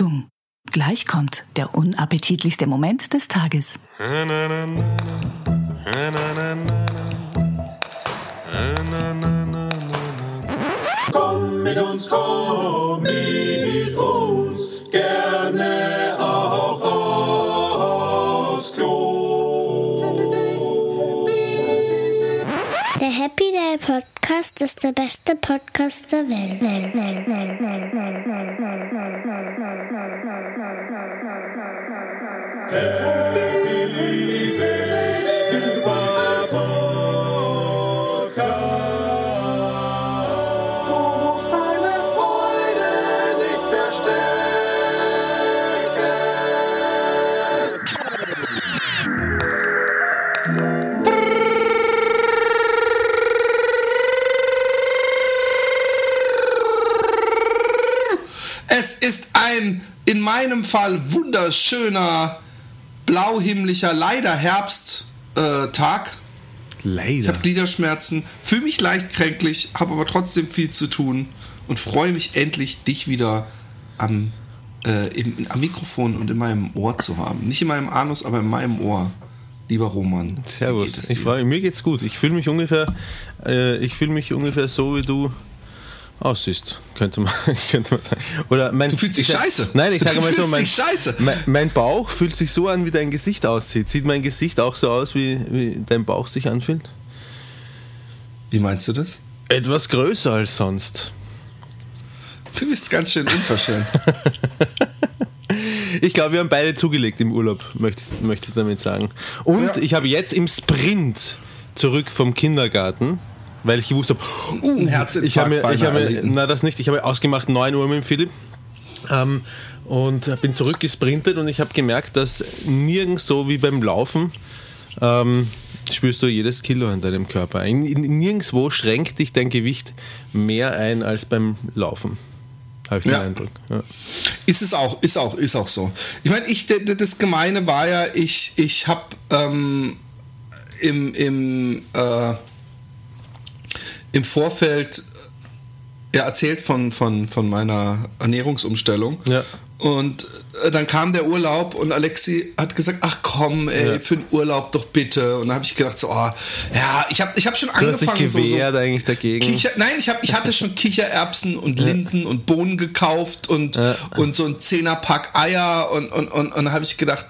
Achtung, gleich kommt der unappetitlichste Moment des Tages. Komm mit uns, komm mit uns, gerne auch aufs Klo. Der Happy Day Podcast ist der beste Podcast der Welt. In meinem Fall wunderschöner, blauhimmlischer, leider Herbsttag. Äh, Tag. ich Leider. habe Gliederschmerzen, fühle mich leicht kränklich, habe aber trotzdem viel zu tun und freue mich endlich, dich wieder am, äh, im, am Mikrofon und in meinem Ohr zu haben. Nicht in meinem Anus, aber in meinem Ohr. Lieber Roman. geht Servus. dir? Ich freue mich. Mir geht's gut. Ich fühle mich ungefähr, äh, ich fühle mich ungefähr so, wie du aussiehst, könnte man, könnte man sagen. Oder mein, Du fühlst dich sag- scheiße. Nein, ich sage mal so, mein. Mein, mein Bauch fühlt sich so an, wie dein Gesicht aussieht. Sieht mein Gesicht auch so aus, wie, wie dein Bauch sich anfühlt? Wie meinst du das? Etwas größer als sonst. Du bist ganz schön unverschämt. Ich glaube, wir haben beide zugelegt im Urlaub, möchte, möchte ich damit sagen. Und Ja. ich habe jetzt im Sprint zurück vom Kindergarten, weil ich gewusst habe, uh, ich habe mir, ich habe mir, na das nicht, ich habe ausgemacht 9 Uhr mit dem Philipp ähm, und bin zurückgesprintet und ich habe gemerkt, dass nirgends so wie beim Laufen ähm, spürst du jedes Kilo an deinem Körper. In, in, nirgendwo schränkt dich dein Gewicht mehr ein als beim Laufen. Habe ich den Ja. Eindruck. Ja. Ist es auch, ist auch, ist auch so. Ich meine, ich, das Gemeine war ja, ich, ich habe ähm, im, im, äh, im Vorfeld ja, erzählt von, von, von meiner Ernährungsumstellung. Ja. Und äh, dann kam der Urlaub und Alexi hat gesagt, ach komm, ey, Ja. für den Urlaub doch bitte. Und dann habe ich gedacht, so, oh, ja, ich habe ich hab schon Du hast dich angefangen, so, so gewehrt eigentlich dagegen. Kicher, nein, ich, hab, ich hatte schon Kichererbsen und Linsen und Bohnen gekauft und, und so ein Zehnerpack Eier und, und, und, und da habe ich gedacht,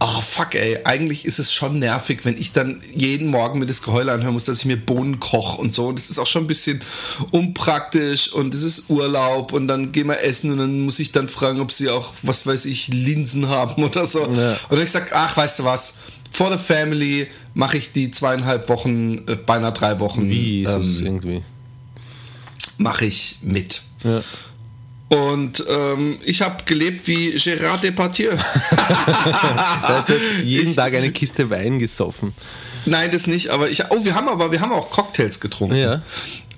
oh fuck ey, eigentlich ist es schon nervig, wenn ich dann jeden Morgen mir das Geheul anhören muss, dass ich mir Bohnen koche und so. Und das ist auch schon ein bisschen unpraktisch und es ist Urlaub und dann gehen wir essen und dann muss ich dann fragen, ob sie auch, was weiß ich, Linsen haben oder so. Und dann ich sag, ach, weißt du was, for the family mache ich die zweieinhalb Wochen, äh, beinahe drei Wochen Wie ist ähm, irgendwie? mache ich mit. Ja. Und ähm, ich habe gelebt wie Gérard Depardieu. Da hast du jeden Tag eine Kiste Wein gesoffen. Nein, das nicht, aber ich oh, wir haben aber wir haben auch Cocktails getrunken. Ja.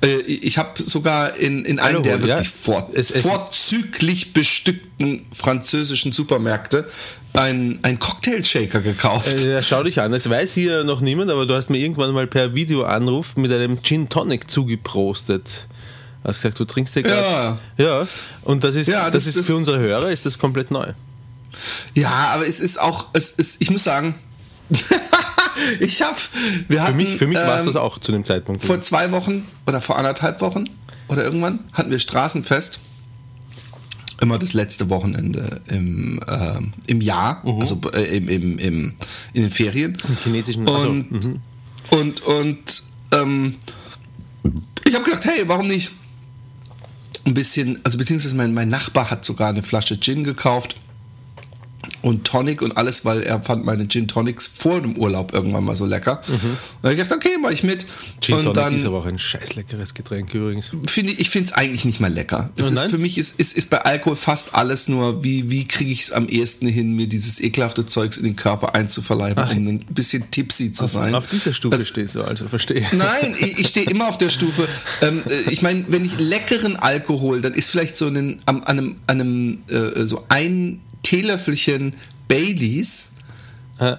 Äh, ich habe sogar in, in einem der ja. wirklich vor, Es- es- vorzüglich bestückten französischen Supermärkte einen, einen Cocktail-Shaker gekauft. Äh, ja, schau dich an. Es weiß hier noch niemand, aber du hast mir irgendwann mal per Videoanruf mit einem Gin Tonic zugeprostet. Hast gesagt, du trinkst ja gerade. Ja. Und das ist, Ja, das, das- ist das- für unsere Hörer ist das komplett neu. Ja, aber es ist auch, es ist, ich muss sagen, ich habe, wir Für hatten, mich, für mich war es ähm, das auch zu dem Zeitpunkt. Vor zwei Wochen oder vor anderthalb Wochen oder irgendwann hatten wir Straßenfest. Immer das letzte Wochenende im, ähm, im Jahr, also äh, im, im, im, in den Ferien. Im chinesischen also, Und, und, und ähm, ich habe gedacht, hey, warum nicht ein bisschen, also beziehungsweise mein, mein Nachbar hat sogar eine Flasche Gin gekauft und Tonic und alles, weil er fand meine Gin Tonics vor dem Urlaub irgendwann mal so lecker. Und dann habe ich gedacht, okay, mach ich mit. Gin und Tonic dann ist aber auch ein scheiß leckeres Getränk übrigens. finde ich, ich finde es eigentlich nicht mal lecker. Oh, ist für mich ist, ist, ist bei Alkohol fast alles nur, wie, wie kriege ich es am ehesten hin, mir dieses ekelhafte Zeugs in den Körper einzuverleiben, um ein bisschen tipsy zu sein. Auf dieser Stufe Das- stehst du also, verstehe. Nein, ich, ich stehe immer auf der Stufe. Ähm, äh, ich meine, wenn ich leckeren Alkohol, dann ist vielleicht so am, an einem, an einem äh, so ein Teelöffelchen Baileys Äh,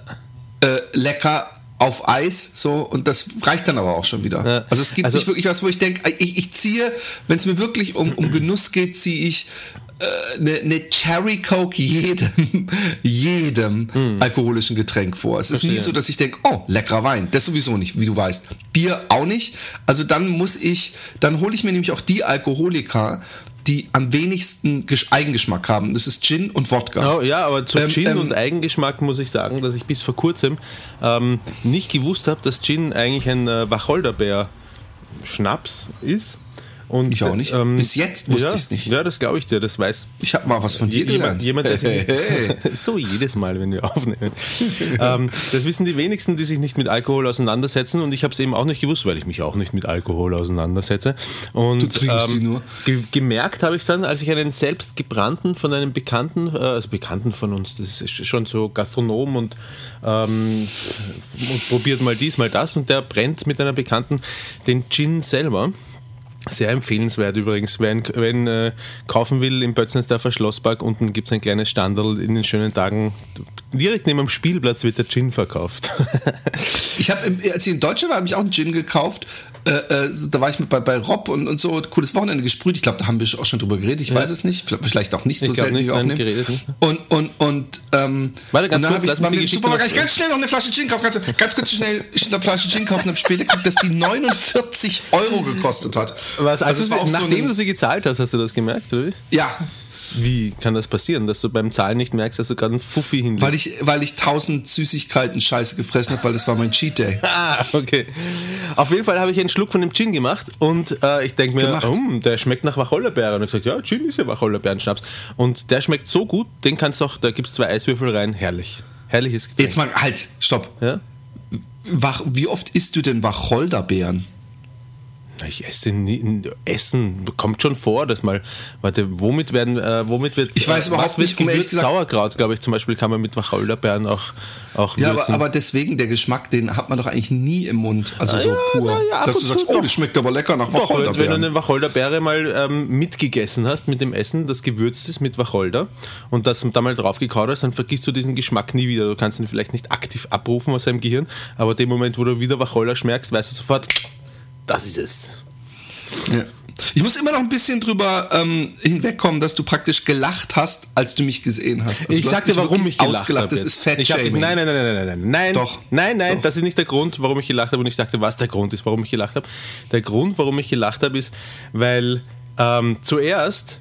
äh, lecker auf Eis, so, und das reicht dann aber auch schon wieder. Ja. Also es gibt Also- nicht wirklich was, wo ich denke, ich, ich ziehe, wenn es mir wirklich um, um Genuss geht, ziehe ich eine ne Cherry Coke jedem, jedem alkoholischen Getränk vor. Es ist nie Hm. Verstehe. so, dass ich denke, oh, leckerer Wein. Das sowieso nicht, wie du weißt. Bier auch nicht. Also dann muss ich, dann hole ich mir nämlich auch die Alkoholiker, die am wenigsten Gesch- Eigengeschmack haben. Das ist Gin und Wodka. Oh, ja, aber zu Ähm, Gin ähm, und Eigengeschmack muss ich sagen, dass ich bis vor kurzem ähm, nicht gewusst habe, dass Gin eigentlich ein äh, Wacholderbeer-Schnaps ist. Und, Ich auch nicht. Bis jetzt wusste ja, ich's nicht. Ja, das glaube ich dir, das weiß Ich habe mal was von dir jemand, gelernt. jemand der sich Hey, nicht, so jedes Mal, wenn wir aufnehmen. ähm, das wissen die wenigsten, die sich nicht mit Alkohol auseinandersetzen und ich habe es eben auch nicht gewusst, weil ich mich auch nicht mit Alkohol auseinandersetze. Und Du trinkst sie nur. Ge gemerkt habe ich dann, als ich einen selbst gebrannten von einem Bekannten, äh, also Bekannten von uns, das ist schon so Gastronom und, ähm, und probiert mal dies, mal das und der brennt mit einer Bekannten den Gin selber. Sehr empfehlenswert übrigens, wer ihn, äh, kaufen will im Bötznesdorfer Schlosspark, unten gibt es ein kleines Standel in den schönen Tagen. Direkt neben dem Spielplatz wird der Gin verkauft. Ich habe, als ich in Deutschland war, habe ich auch einen Gin gekauft. Äh, äh, da war ich mit bei, bei Rob und, und so, cooles Wochenende gesprüht. Ich glaube, da haben wir auch schon drüber geredet. Ich weiß es nicht. Vielleicht auch nicht so selten, wie nicht, wir nein, aufnehmen. geredet nicht. Und, und, und, ähm, Warte, ganz und dann habe ich mal Supermarkt noch- ich ganz schnell noch eine Flasche Gin kaufen. Ganz, ganz kurz schnell eine Flasche Gin kaufen. Habe später gekriegt, dass die 49 Euro gekostet hat. Was, also war auch so nachdem ein- du sie gezahlt hast, hast du das gemerkt, oder wie? Ja, Wie kann das passieren, dass du beim Zahlen nicht merkst, dass du gerade einen Fuffi hinlegst? weil ich, weil ich tausend Süßigkeiten Scheiße gefressen habe, weil das war mein Cheat Day. Ah, okay. Auf jeden Fall habe ich einen Schluck von dem Gin gemacht und äh, ich denke mir, oh, der schmeckt nach Wacholderbeere. Und ich gesagt, ja, Gin ist ja Wacholderbeeren-Schnaps. Und der schmeckt so gut, den kannst du auch, da gibt es zwei Eiswürfel rein, herrlich. Herrliches Getränk. Jetzt mal, halt, stopp. Ja? Wach, wie oft isst du denn Wacholderbeeren? Ich esse nie, Essen kommt schon vor, dass mal, warte, womit werden, äh, womit wird, Ich weiß äh, überhaupt was wird nicht, um ehrlich gewürzt? gesagt- Sauerkraut, glaube ich, zum Beispiel kann man mit Wacholderbeeren auch, auch Ja, aber, aber deswegen, der Geschmack, den hat man doch eigentlich nie im Mund. Also so ja, pur. ja, dass du sagst, oh, das schmeckt aber lecker nach Doch, wenn du Wacholderbeeren. eine Wacholderbeere mal ähm, mitgegessen hast mit dem Essen, das gewürzt ist mit Wacholder und das da mal drauf gekaut hast, dann vergisst du diesen Geschmack nie wieder. Du kannst ihn vielleicht nicht aktiv abrufen aus deinem Gehirn, aber dem Moment, wo du wieder Wacholder schmeckst, weißt du sofort, das ist es. Ja. Ich muss immer noch ein bisschen drüber ähm, hinwegkommen, dass du praktisch gelacht hast, als du mich gesehen hast. Also ich sag dir, warum ich gelacht ausgelacht. habe. Das ist Fat ich hab. Nein, nein, nein, nein, nein, nein, nein. Doch. Nein, nein, Doch. das ist nicht der Grund, warum ich gelacht habe und ich sagte, was der Grund ist, warum ich gelacht habe. Der Grund, warum ich gelacht habe, ist, weil ähm, zuerst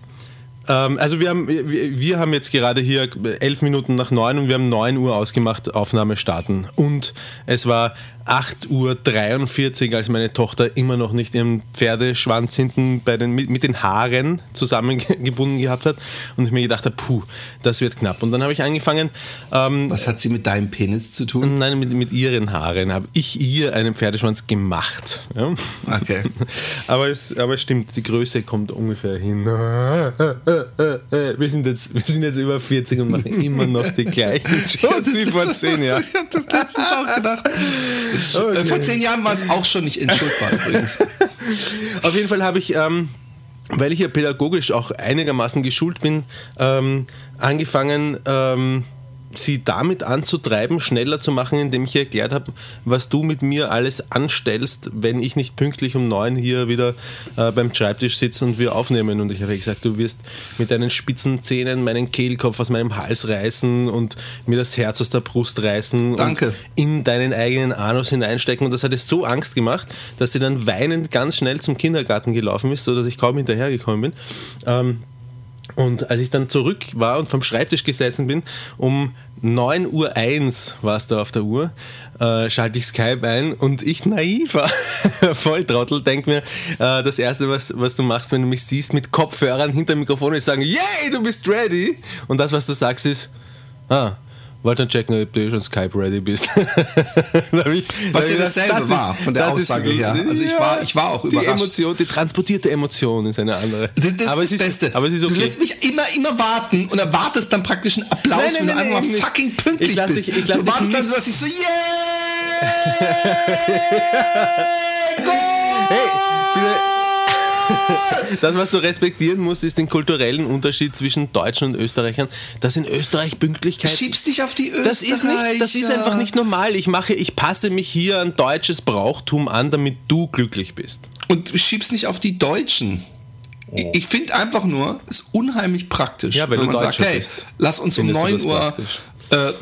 ähm, also wir haben, wir, haben jetzt gerade hier elf Minuten nach neun und wir haben 9 Uhr ausgemacht, Aufnahme starten. Und es war 8 Uhr 43, als meine Tochter immer noch nicht ihren Pferdeschwanz hinten bei den, mit, mit den Haaren zusammengebunden gehabt hat. Und ich mir gedacht habe, puh, das wird knapp. Und dann habe ich angefangen, ähm, Was hat sie mit deinem Penis zu tun? Nein, mit, mit ihren Haaren habe ich ihr einen Pferdeschwanz gemacht. Ja? Okay. aber, es, aber es stimmt, die Größe kommt ungefähr hin. Wir sind jetzt, wir sind jetzt über 40 und machen immer noch die gleichen Jokes wie vor 10 Jahren. Ich habe das letztens auch gedacht. Äh, Vor zehn Jahren war es auch schon nicht entschuldbar übrigens. Auf jeden Fall habe ich, ähm, weil ich ja pädagogisch auch einigermaßen geschult bin, ähm, angefangen, ähm, sie damit anzutreiben, schneller zu machen, indem ich ihr erklärt habe, was du mit mir alles anstellst, wenn ich nicht pünktlich um neun hier wieder äh, beim Schreibtisch sitze und wir aufnehmen. Und ich habe ihr gesagt, du wirst mit deinen spitzen Zähnen meinen Kehlkopf aus meinem Hals reißen und mir das Herz aus der Brust reißen Danke. und in deinen eigenen Anus hineinstecken. Und das hat es so Angst gemacht, dass sie dann weinend ganz schnell zum Kindergarten gelaufen ist, sodass ich kaum hinterhergekommen bin. Ähm, und als ich dann zurück war und vom Schreibtisch gesessen bin, um 9.01 Uhr war es da auf der Uhr, äh, schalte ich Skype ein und ich naiver Volltrottel denke mir, äh, das Erste, was, was du machst, wenn du mich siehst, mit Kopfhörern hinter Mikrofon ist sagen, yay, du bist ready. Und das, was du sagst, ist, ah, wollte dann checken, ob du schon Skype ready bist. Ich- Was ja dasselbe gedacht, war, von der das ist- Aussage her. Also ich war- ich war auch Die überrascht. Emotion, die transportierte Emotion ist eine andere. Das, das aber ist das ist, Beste. Aber es ist okay. Du lässt mich immer, immer warten und erwartest dann praktisch einen Applaus, Nein, nein, wenn du nein, einfach nein, fucking pünktlich Ich bist. dich- ich du wartest dann so, dass ich so, yeah! Go! Hey. Das, was du respektieren musst, ist den kulturellen Unterschied zwischen Deutschen und Österreichern. Dass in Österreich Pünktlichkeit. Schiebst dich auf die Das ist, nicht, das ist einfach nicht normal. Ich mache, ich passe mich hier an deutsches Brauchtum an, damit du glücklich bist. Und schiebst nicht auf die Deutschen. Ich, ich finde einfach nur, es ist unheimlich praktisch, Ja, wenn wenn du man sagt, Deutscher hey, bist, lass uns um findest du 9 das Uhr praktisch. äh,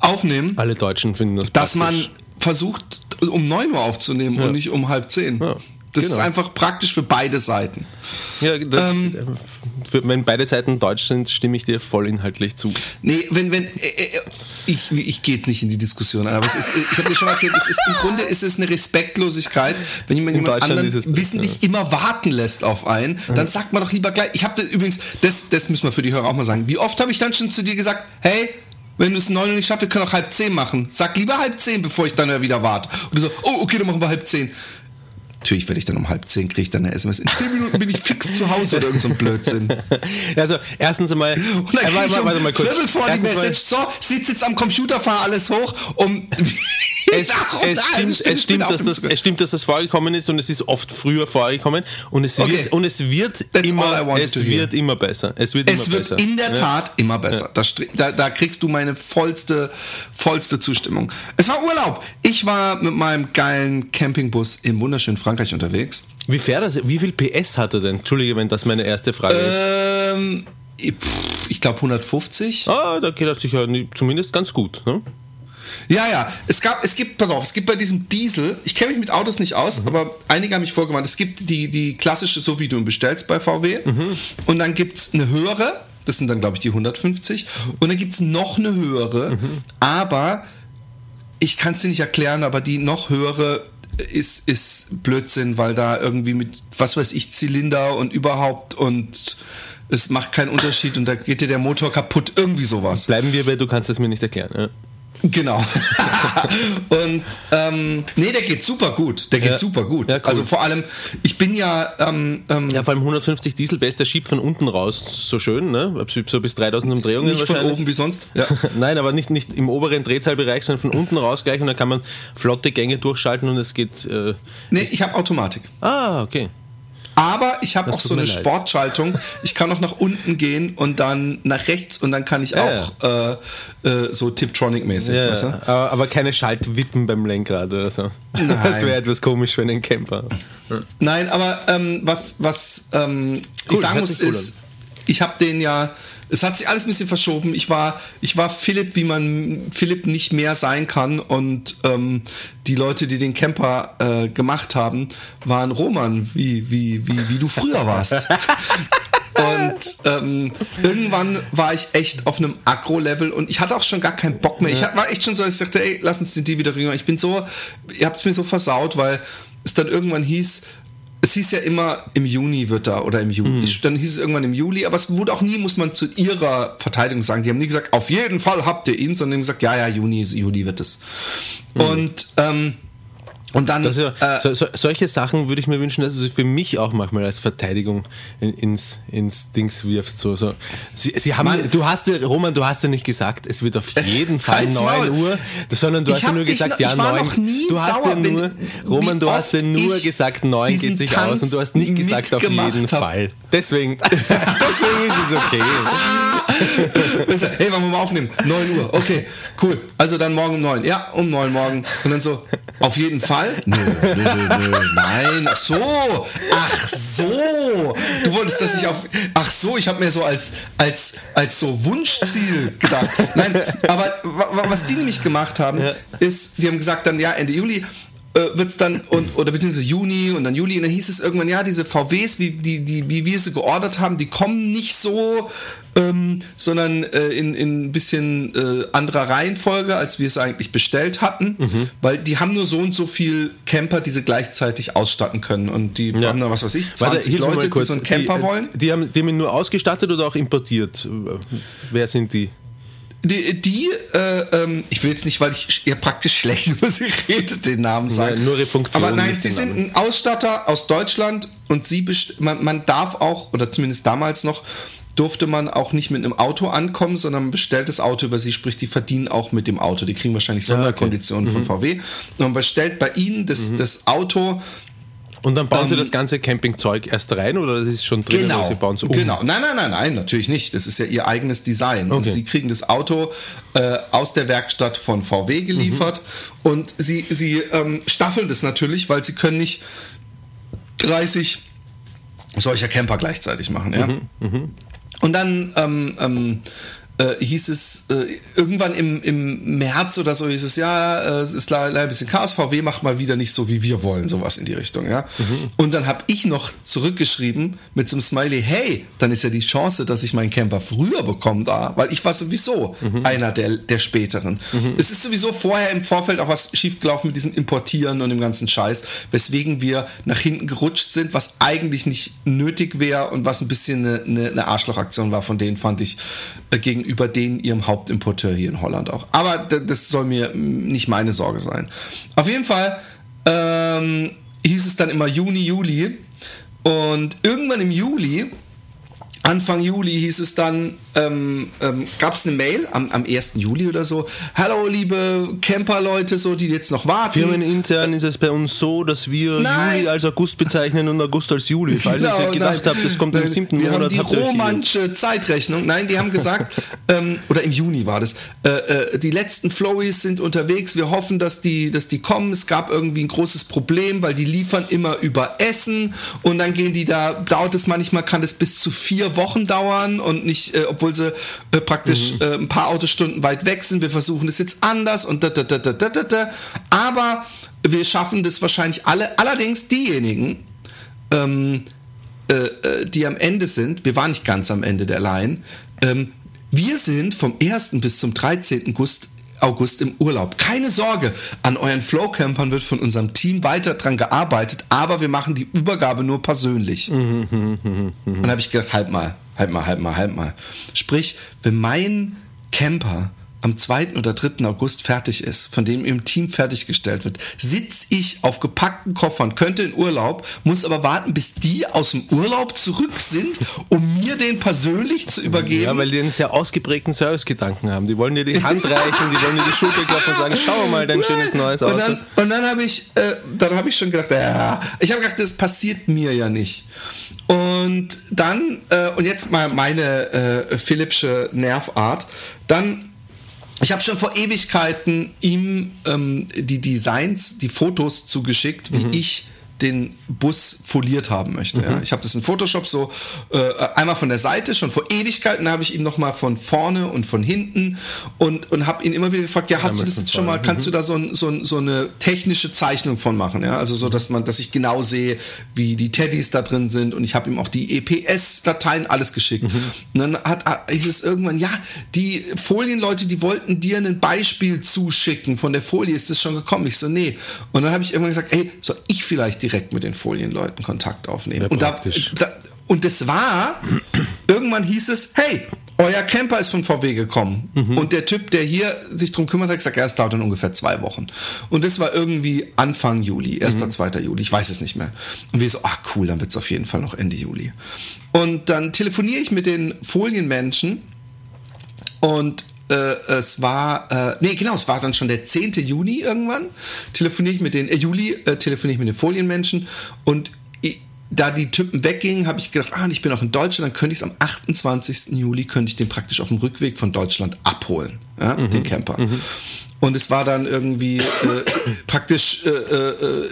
aufnehmen, Alle Deutschen finden das dass man praktisch. versucht, um 9 Uhr aufzunehmen und nicht um halb 10. Ja, das genau. ist einfach praktisch für beide Seiten. Ja, das, Ähm, wenn beide Seiten deutsch sind, stimme ich dir voll inhaltlich zu. Nee, wenn, wenn, äh, äh, ich, ich gehe jetzt nicht in die Diskussion, aber es ist, ich habe dir schon erzählt, es ist, im Grunde ist es eine Respektlosigkeit, wenn jemand In jemand anderen das, wissentlich immer warten lässt auf einen, dann sagt man doch lieber gleich, ich habe übrigens, das, das müssen wir für die Hörer auch mal sagen, wie oft habe ich dann schon zu dir gesagt, hey, wenn du es neun nicht schaffst, wir können auch halb zehn machen. Sag lieber halb zehn, bevor ich dann wieder warte. Und du so, oh, okay, dann machen wir halb zehn. Natürlich werde ich dann um halb zehn, kriege ich dann eine SMS. In zehn Minuten bin ich fix zu Hause oder irgend so ein Blödsinn. Also, erstens einmal. Und dann äh, warte, ich um warte mal kurz. Viertel vor die Erstens mal- Message, so, sitz jetzt am Computer, fahr alles hoch, um... Es, es, stimmt, es, stimmt, dass das, es stimmt, dass das vorgekommen ist und es ist oft früher vorgekommen und es wird, Okay. und es wird, That's immer, es wird immer besser. Es wird Es immer wird besser. in der Ja. Tat immer besser. Da, stre- da, da kriegst du meine vollste, vollste Zustimmung. Es war Urlaub. Ich war mit meinem geilen Campingbus im wunderschönen Frankreich unterwegs. Wie fährt das? Wie viel PS hat er denn? Entschuldige, wenn das meine erste Frage ist. Ähm, pff, ich glaube 150. Ah, da geht das sicher zumindest ganz gut. Ne? Ja, ja. Es gab, es gibt, pass auf, es gibt bei diesem Diesel, ich kenne mich mit Autos nicht aus, Mhm. aber einige haben mich vorgewarnt. Es gibt die, die klassische, so wie du ihn bestellst bei VW. Mhm. Und dann gibt es eine höhere, das sind dann, glaube ich, die 150. Und dann gibt es noch eine höhere, Mhm. aber ich kann es dir nicht erklären, aber die noch höhere ist, ist Blödsinn, weil da irgendwie mit, was weiß ich, Zylinder und überhaupt und es macht keinen Unterschied und da geht dir der Motor kaputt, irgendwie sowas. Bleiben wir bei, du kannst es mir nicht erklären. Ja. Genau. und ähm, nee, der geht super gut. Der geht Ja. super gut. Ja, cool. Also vor allem, ich bin ja, ähm, ähm, ja, vor allem 150 Diesel, der ist der schiebt von unten raus so schön, ne? so bis 3000 Umdrehungen nicht von wahrscheinlich. oben wie sonst. Ja. Nein, aber nicht, nicht im oberen Drehzahlbereich, sondern von unten raus gleich und dann kann man flotte Gänge durchschalten und es geht. Äh, Nee, ich habe Automatik. ah, okay. Aber ich habe auch so eine leid. Sportschaltung. Ich kann auch nach unten gehen und dann nach rechts und dann kann ich Ja, auch Äh, äh, so Tiptronic-mäßig. Ja, weißt du? aber, keine Schaltwippen beim Lenkrad oder so. Das wäre etwas komisch für einen Camper. Nein, aber ähm, was, was ähm, Cool, ich sagen muss, cool ist, ich habe den ja, es hat sich alles ein bisschen verschoben. Ich war, ich war Philipp, wie man Philipp nicht mehr sein kann. Und ähm, die Leute, die den Camper äh, gemacht haben, waren Roman, wie, wie, wie, wie du früher warst. Und ähm, irgendwann war ich echt auf einem Agro-Level und ich hatte auch schon gar keinen Bock mehr. Ich war echt schon so, ich dachte, ey, lass uns den Deal wieder rüber. Ich bin so, ihr habt es mir so versaut, weil es dann irgendwann hieß, es hieß ja immer, im Juni wird da oder im Juli. Dann hieß es irgendwann im Juli, aber es wurde auch nie, muss man zu ihrer Verteidigung sagen. Die haben nie gesagt, auf jeden Fall habt ihr ihn, sondern haben gesagt, ja, ja, Juni, Juli wird es. Und, ähm, und dann. Ja, äh, so, so, solche Sachen würde ich mir wünschen, dass du sie für mich auch manchmal als Verteidigung in, ins, ins Dings wirfst. So, so. Sie, sie haben, Mann. du hast ja, Roman, du hast ja nicht gesagt, es wird auf jeden Fall Halt's 9 Maul. Uhr, sondern du hast ja nur gesagt, noch- ja, ich war 9. noch nie du hast ja nur, Roman, du hast ja nur gesagt, 9 diesen geht sich aus und Tanz du hast nicht gesagt, auf jeden hab. Fall. Deswegen, deswegen ist es okay. Hey, wollen wir mal aufnehmen? 9 Uhr. Okay, cool. Also dann morgen um 9. Ja, um 9 morgen. Und dann so, auf jeden Fall? Nö, nö, nö, nö. Nein. Ach so. Ach so. Du wolltest, dass ich auf. Ach so, ich habe mir so als, als, als so Wunschziel gedacht. Nein, aber wa- wa- was die nämlich gemacht haben, ist, die haben gesagt dann, ja, Ende Juli wird es dann und oder beziehungsweise Juni und dann Juli und dann hieß es irgendwann ja diese VWs wie die die wie wir sie geordert haben die kommen nicht so ähm, sondern äh, in in ein bisschen äh, anderer Reihenfolge als wir es eigentlich bestellt hatten Mhm. weil die haben nur so und so viel Camper die sie gleichzeitig ausstatten können und die haben da was weiß ich 20 Warte, Leute die so einen Camper die, wollen Die haben, die haben ihn nur ausgestattet oder auch importiert? Wer sind die? Die, die äh, ähm, ich will jetzt nicht weil ich ja praktisch schlecht über sie rede den Namen sagen nur ihre Funktion, aber nein sie sind ein Ausstatter aus Deutschland und sie man, man darf auch oder zumindest damals noch durfte man auch nicht mit einem Auto ankommen, sondern man bestellt das Auto über sie, sprich, die verdienen auch mit dem Auto. Die kriegen wahrscheinlich Sonderkonditionen Mhm. von VW. Und man bestellt bei ihnen das, das Auto Und dann bauen Sie Ähm, das ganze Campingzeug erst rein oder das ist schon drin? Genau. oder Sie bauen es um? Genau. Nein, nein, nein, nein, natürlich nicht. Das ist ja ihr eigenes Design. Und Okay. sie kriegen das Auto äh, aus der Werkstatt von VW geliefert Mhm. und sie, sie ähm, staffeln das natürlich, weil sie können nicht 30 solcher Camper gleichzeitig machen. Ja? Mhm, Und dann ähm, ähm, äh, hieß es äh, irgendwann im, im März oder so hieß es, ja, äh, es ist leider ein bisschen Chaos, VW macht mal wieder nicht so, wie wir wollen, sowas in die Richtung, ja. Und dann habe ich noch zurückgeschrieben mit so einem Smiley, hey, dann ist ja die Chance, dass ich meinen Camper früher bekomme da, weil ich war sowieso einer der, der späteren. Es ist sowieso vorher im Vorfeld auch was schiefgelaufen mit diesem Importieren und dem ganzen Scheiß, weswegen wir nach hinten gerutscht sind, was eigentlich nicht nötig wäre und was ein bisschen eine, eine, eine Arschlochaktion war von denen, fand ich, äh, gegenüber denen ihrem Hauptimporteur hier in Holland auch. Aber das soll mir nicht meine Sorge sein. Auf jeden Fall ähm, hieß es dann immer Juni, Juli und irgendwann im Juli Anfang Juli hieß es dann, ähm, ähm, gab es eine Mail am, am 1. Juli oder so. Hallo, liebe Camper-Leute, so, die jetzt noch warten. Firmenintern ist es bei uns so, dass wir Nein. Juli als August bezeichnen und August als Juli. Falls Genau, ihr gedacht nein. habt, das kommt im Nein, siebten wir Monat. haben die romansche Zeitrechnung. Nein, die haben gesagt, ähm, oder im Juni war das, äh, äh, die letzten Flowies sind unterwegs. Wir hoffen, dass die, dass die kommen. Es gab irgendwie ein großes Problem, weil die liefern immer über Essen und dann gehen die da, dauert es manchmal, kann es bis zu vier Wochen dauern und nicht, äh, obwohl sie äh, praktisch äh, ein paar Autostunden weit weg sind. Wir versuchen es jetzt anders und da, da, da, da, da, da, da. Aber wir schaffen das wahrscheinlich alle. Allerdings diejenigen, ähm, äh, äh, die am Ende sind, wir waren nicht ganz am Ende der Line, ähm, wir sind vom 1. bis zum 13. August, August im Urlaub. Keine Sorge, an euren Flowcampern wird von unserem Team weiter dran gearbeitet, aber wir machen die Übergabe nur persönlich. Und dann habe ich gedacht, halt mal, halt mal, halt mal, halt mal. Sprich, wenn mein Camper am 2. oder 3. August fertig ist, von dem im Team fertiggestellt wird, sitze ich auf gepackten Koffern, könnte in Urlaub, muss aber warten, bis die aus dem Urlaub zurück sind, um mir den persönlich zu übergeben. Ja, weil die einen sehr ausgeprägten Servicegedanken haben. Die wollen dir die Hand reichen, die wollen dir die Schulter klopfen und sagen, schau mal dein schönes neues und Auto. dann, und dann habe ich, äh, dann habe ich schon gedacht, ja, ich habe gedacht, das passiert mir ja nicht. Und dann, äh, und jetzt mal meine äh, Philippsche Nervart, dann ich habe schon vor Ewigkeiten ihm ähm, die Designs, die Fotos zugeschickt, Mhm. wie ich den Bus foliert haben möchte. Ja. Ich habe das in Photoshop so äh, einmal von der Seite, schon vor Ewigkeiten habe ich ihm nochmal von vorne und von hinten und, und habe ihn immer wieder gefragt, ja, hast du Einmal das jetzt schon mal, kannst du da so, ein, so, ein, so eine technische Zeichnung von machen? Ja? Also so, dass man, dass ich genau sehe, wie die Teddys da drin sind und ich habe ihm auch die EPS-Dateien alles geschickt. Und dann hat hieß es irgendwann, ja, die Folienleute, die wollten dir ein Beispiel zuschicken von der Folie, ist das schon gekommen? Ich so, nee. Und dann habe ich irgendwann gesagt, ey, soll ich vielleicht direkt mit den Folienleuten Kontakt aufnehmen? Ja, und, da, da, und das war, irgendwann hieß es, hey, euer Camper ist von VW gekommen. Und der Typ, der hier sich drum kümmert, hat gesagt, ja, es dauert dann ungefähr zwei Wochen. Und das war irgendwie Anfang Juli, 1., 2. Juli, ich weiß es nicht mehr. Und wir so, ach cool, dann wird es auf jeden Fall noch Ende Juli. Und dann telefoniere ich mit den Folienmenschen und äh, es war, äh, nee, genau, es war dann schon der 10. Juni irgendwann. Telefoniere ich mit den, äh, Juli, äh, telefoniere ich mit den Folienmenschen und ich, da die Typen weggingen, habe ich gedacht, ah, ich bin auch in Deutschland, dann könnte ich es am 28. Juli, könnte ich den praktisch auf dem Rückweg von Deutschland abholen, ja, den Camper. Und es war dann irgendwie äh, praktisch, äh, äh,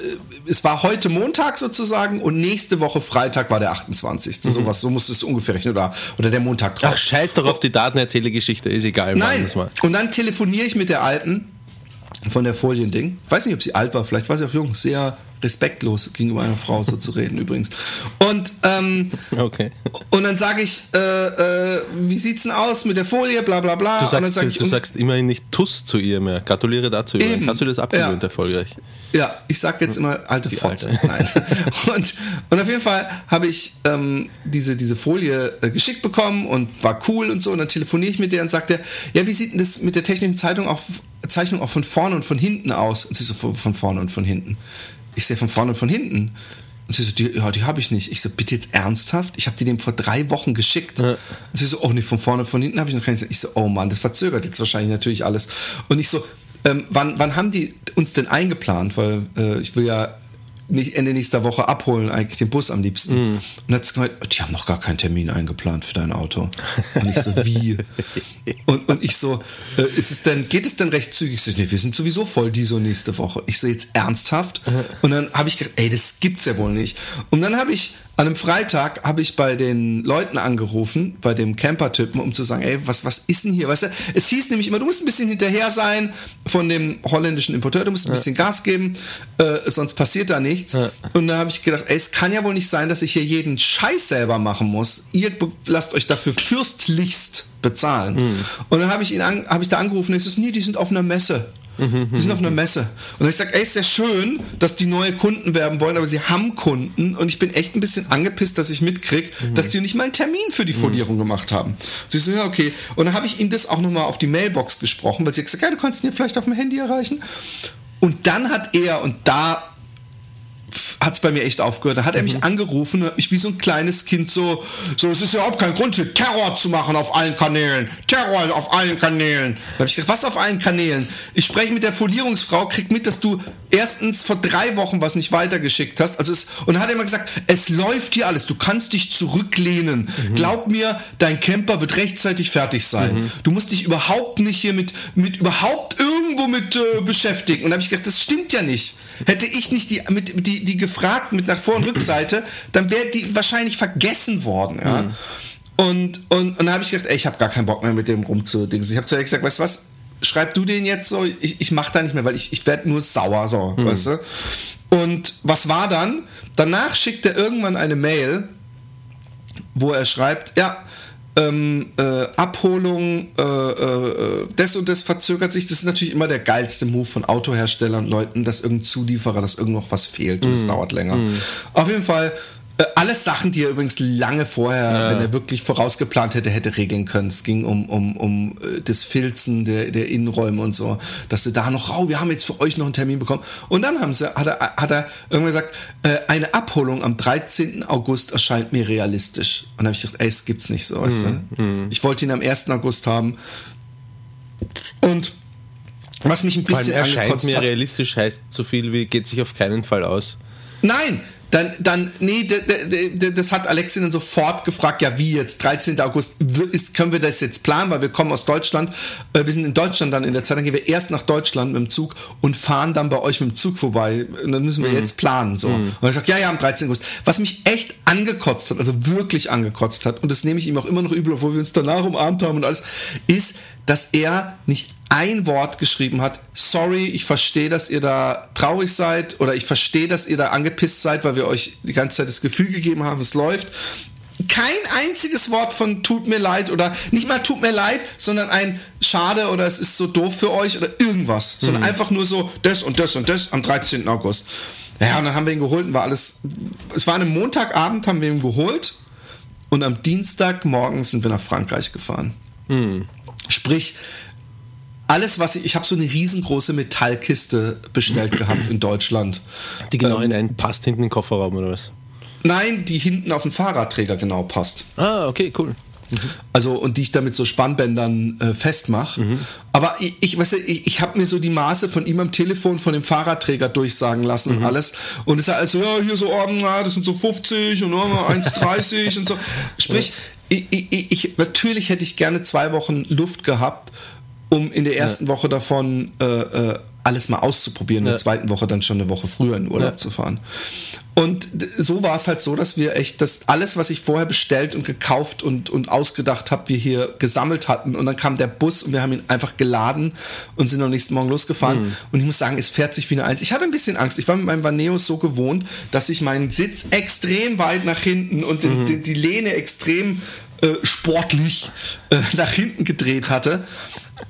es war heute Montag sozusagen und nächste Woche Freitag war der 28. Sowas, so musste es ungefähr rechnen oder, oder der Montag drauf. Ach, scheiß doch auf die Daten, erzähle Geschichte, ist egal. Nein. Und dann telefoniere ich mit der Alten von der Foliending. Weiß nicht, ob sie alt war, vielleicht war sie auch jung. Sehr respektlos gegenüber einer Frau so zu reden übrigens. Und ähm, Okay. und dann sage ich, äh, äh, wie sieht's denn aus mit der Folie, bla bla bla. Du und dann sagst, sag ich, du sagst immerhin nicht TUS zu ihr mehr. Gratuliere dazu übrigens. Eben. Hast du das abgewöhnt, Ja. erfolgreich? Ja, ich sag jetzt immer alte Fotze. alte. Und, und auf jeden Fall habe ich ähm, diese, diese Folie äh, geschickt bekommen und war cool und so. Und dann telefoniere ich mit der und sagt der, ja, wie sieht denn das mit der technischen Zeitung auch, Zeichnung auch von vorne und von hinten aus? Und sie so, von vorne und von hinten. Ich sehe von vorne und von hinten. Und sie so, die, ja, die habe ich nicht. Ich so, bitte jetzt ernsthaft? Ich habe die dem vor drei Wochen geschickt. Und sie so, oh nee, von vorne und von hinten habe ich noch keine. Ich so, oh Mann, das verzögert jetzt wahrscheinlich natürlich alles. Und ich so, ähm, wann, wann haben die uns denn eingeplant? Weil äh, ich will ja Ende nächster Woche abholen, eigentlich den Bus am liebsten. Und hat gemeint, die haben noch gar keinen Termin eingeplant für dein Auto. Und ich so, wie? Und, und ich so, äh, ist es denn, geht es denn recht zügig? Ich so, nee, wir sind sowieso voll die so nächste Woche. Ich so, jetzt ernsthaft? Und dann habe ich gedacht, ey, das gibt's ja wohl nicht. Und dann habe ich an einem Freitag habe ich bei den Leuten angerufen, bei dem Camper-Typen, um zu sagen, ey, was, was ist denn hier? Weißt du, es hieß nämlich immer, du musst ein bisschen hinterher sein von dem holländischen Importeur, du musst ein bisschen Gas geben, äh, sonst passiert da nichts. Und da habe ich gedacht, ey, es kann ja wohl nicht sein, dass ich hier jeden Scheiß selber machen muss. Ihr lasst euch dafür fürstlichst bezahlen. Und dann habe ich ihn an, habe ich da angerufen und ich so, nee, die sind auf einer Messe. Die sind auf einer Messe. Und ich gesagt, ey, ist ja schön, dass die neue Kunden werben wollen, aber sie haben Kunden und ich bin echt ein bisschen angepisst, dass ich mitkriege, dass die nicht mal einen Termin für die Folierung gemacht haben. Sie so, ja, okay. Und dann habe ich ihm das auch nochmal auf die Mailbox gesprochen, weil sie gesagt, ja, du kannst ihn ja vielleicht auf dem Handy erreichen. Und dann hat er, und da hat es bei mir echt aufgehört. Da hat er mich angerufen und hat mich wie so ein kleines Kind so, so, es ist ja überhaupt kein Grund, hier Terror zu machen auf allen Kanälen. Terror auf allen Kanälen. Da habe ich gedacht, was auf allen Kanälen? Ich spreche mit der Folierungsfrau, krieg mit, dass du erstens vor drei Wochen was nicht weitergeschickt hast. Also es, und dann hat er immer gesagt, es läuft hier alles. Du kannst dich zurücklehnen. Glaub mir, dein Camper wird rechtzeitig fertig sein. Du musst dich überhaupt nicht hier mit, mit überhaupt irgendwo mit äh, beschäftigen. Und da habe ich gedacht, das stimmt ja nicht. Hätte ich nicht die, mit, die, die gefragt mit nach Vor- und Rückseite, dann wäre die wahrscheinlich vergessen worden. Ja? Und, und, und dann habe ich gedacht, ey, ich habe gar keinen Bock mehr mit dem rumzudingsen. Ich habe zu ihr gesagt, weißt du was, schreib du den jetzt so, ich, ich mach da nicht mehr, weil ich, ich werde nur sauer, so, weißt du. Und was war dann? Danach schickt er irgendwann eine Mail, wo er schreibt, ja, ähm, äh, Abholung, äh, äh, das und das verzögert sich. Das ist natürlich immer der geilste Move von Autoherstellern, Leuten, dass irgendein Zulieferer, dass irgend noch was fehlt und es dauert länger. Auf jeden Fall. Äh, Alles Sachen, die er übrigens lange vorher, wenn er wirklich vorausgeplant hätte, hätte regeln können. Es ging um, um, um äh, das Filzen der, der Innenräume und so, dass sie da noch, oh, wir haben jetzt für euch noch einen Termin bekommen. Und dann haben sie, hat er, hat er irgendwann gesagt, äh, eine Abholung am 13. August erscheint mir realistisch. Und dann habe ich gedacht, ey, es gibt's nicht so. Weißt du? Ich wollte ihn am 1. August haben. Und was mich ein Vor allem bisschen erscheint mir hat, realistisch heißt so viel wie geht sich auf keinen Fall aus. Nein, dann, dann, nee, das hat Alexi dann sofort gefragt, ja wie jetzt, 13. August, ist, können wir das jetzt planen, weil wir kommen aus Deutschland, äh, wir sind in Deutschland dann in der Zeit, dann gehen wir erst nach Deutschland mit dem Zug und fahren dann bei euch mit dem Zug vorbei und dann müssen wir jetzt planen, so. Und er sagt, ja, ja, am 13. August. Was mich echt angekotzt hat, also wirklich angekotzt hat, und das nehme ich ihm auch immer noch übel, obwohl wir uns danach umarmt haben und alles, ist, dass er nicht ein Wort geschrieben hat, sorry, ich verstehe, dass ihr da traurig seid oder ich verstehe, dass ihr da angepisst seid, weil wir euch die ganze Zeit das Gefühl gegeben haben, es läuft. Kein einziges Wort von tut mir leid oder nicht mal tut mir leid, sondern ein schade oder es ist so doof für euch oder irgendwas, sondern einfach nur so das und das und das am 13. August. Ja, und dann haben wir ihn geholt und war alles, es war an einem Montagabend, haben wir ihn geholt und am Dienstagmorgen sind wir nach Frankreich gefahren. Sprich, alles, was ich, ich habe so eine riesengroße Metallkiste bestellt gehabt in Deutschland. Die genau in einen passt hinten in den Kofferraum oder was? Nein, die hinten auf den Fahrradträger genau passt. Ah, okay, cool. Also und die ich damit so Spannbändern äh, festmache. Aber ich, ich weiß ja, ich, ich habe mir so die Maße von ihm am Telefon von dem Fahrradträger durchsagen lassen und alles. Und es ist also ja hier so, oh, na, das sind so 50 und oh, 1,30 und so. Sprich, ich, ich, ich, natürlich hätte ich gerne zwei Wochen Luft gehabt, um in der ersten Woche davon äh, äh, alles mal auszuprobieren, in der Ja. zweiten Woche dann schon eine Woche früher in Urlaub Ja. zu fahren. Und so war es halt so, dass wir echt das alles, was ich vorher bestellt und gekauft und, und ausgedacht habe, wir hier gesammelt hatten. Und dann kam der Bus und wir haben ihn einfach geladen und sind am nächsten Morgen losgefahren. Und ich muss sagen, es fährt sich wie eine Eins. Ich hatte ein bisschen Angst. Ich war mit meinem Vaneos so gewohnt, dass ich meinen Sitz extrem weit nach hinten und den, die, die Lehne extrem äh, sportlich äh, nach hinten gedreht hatte.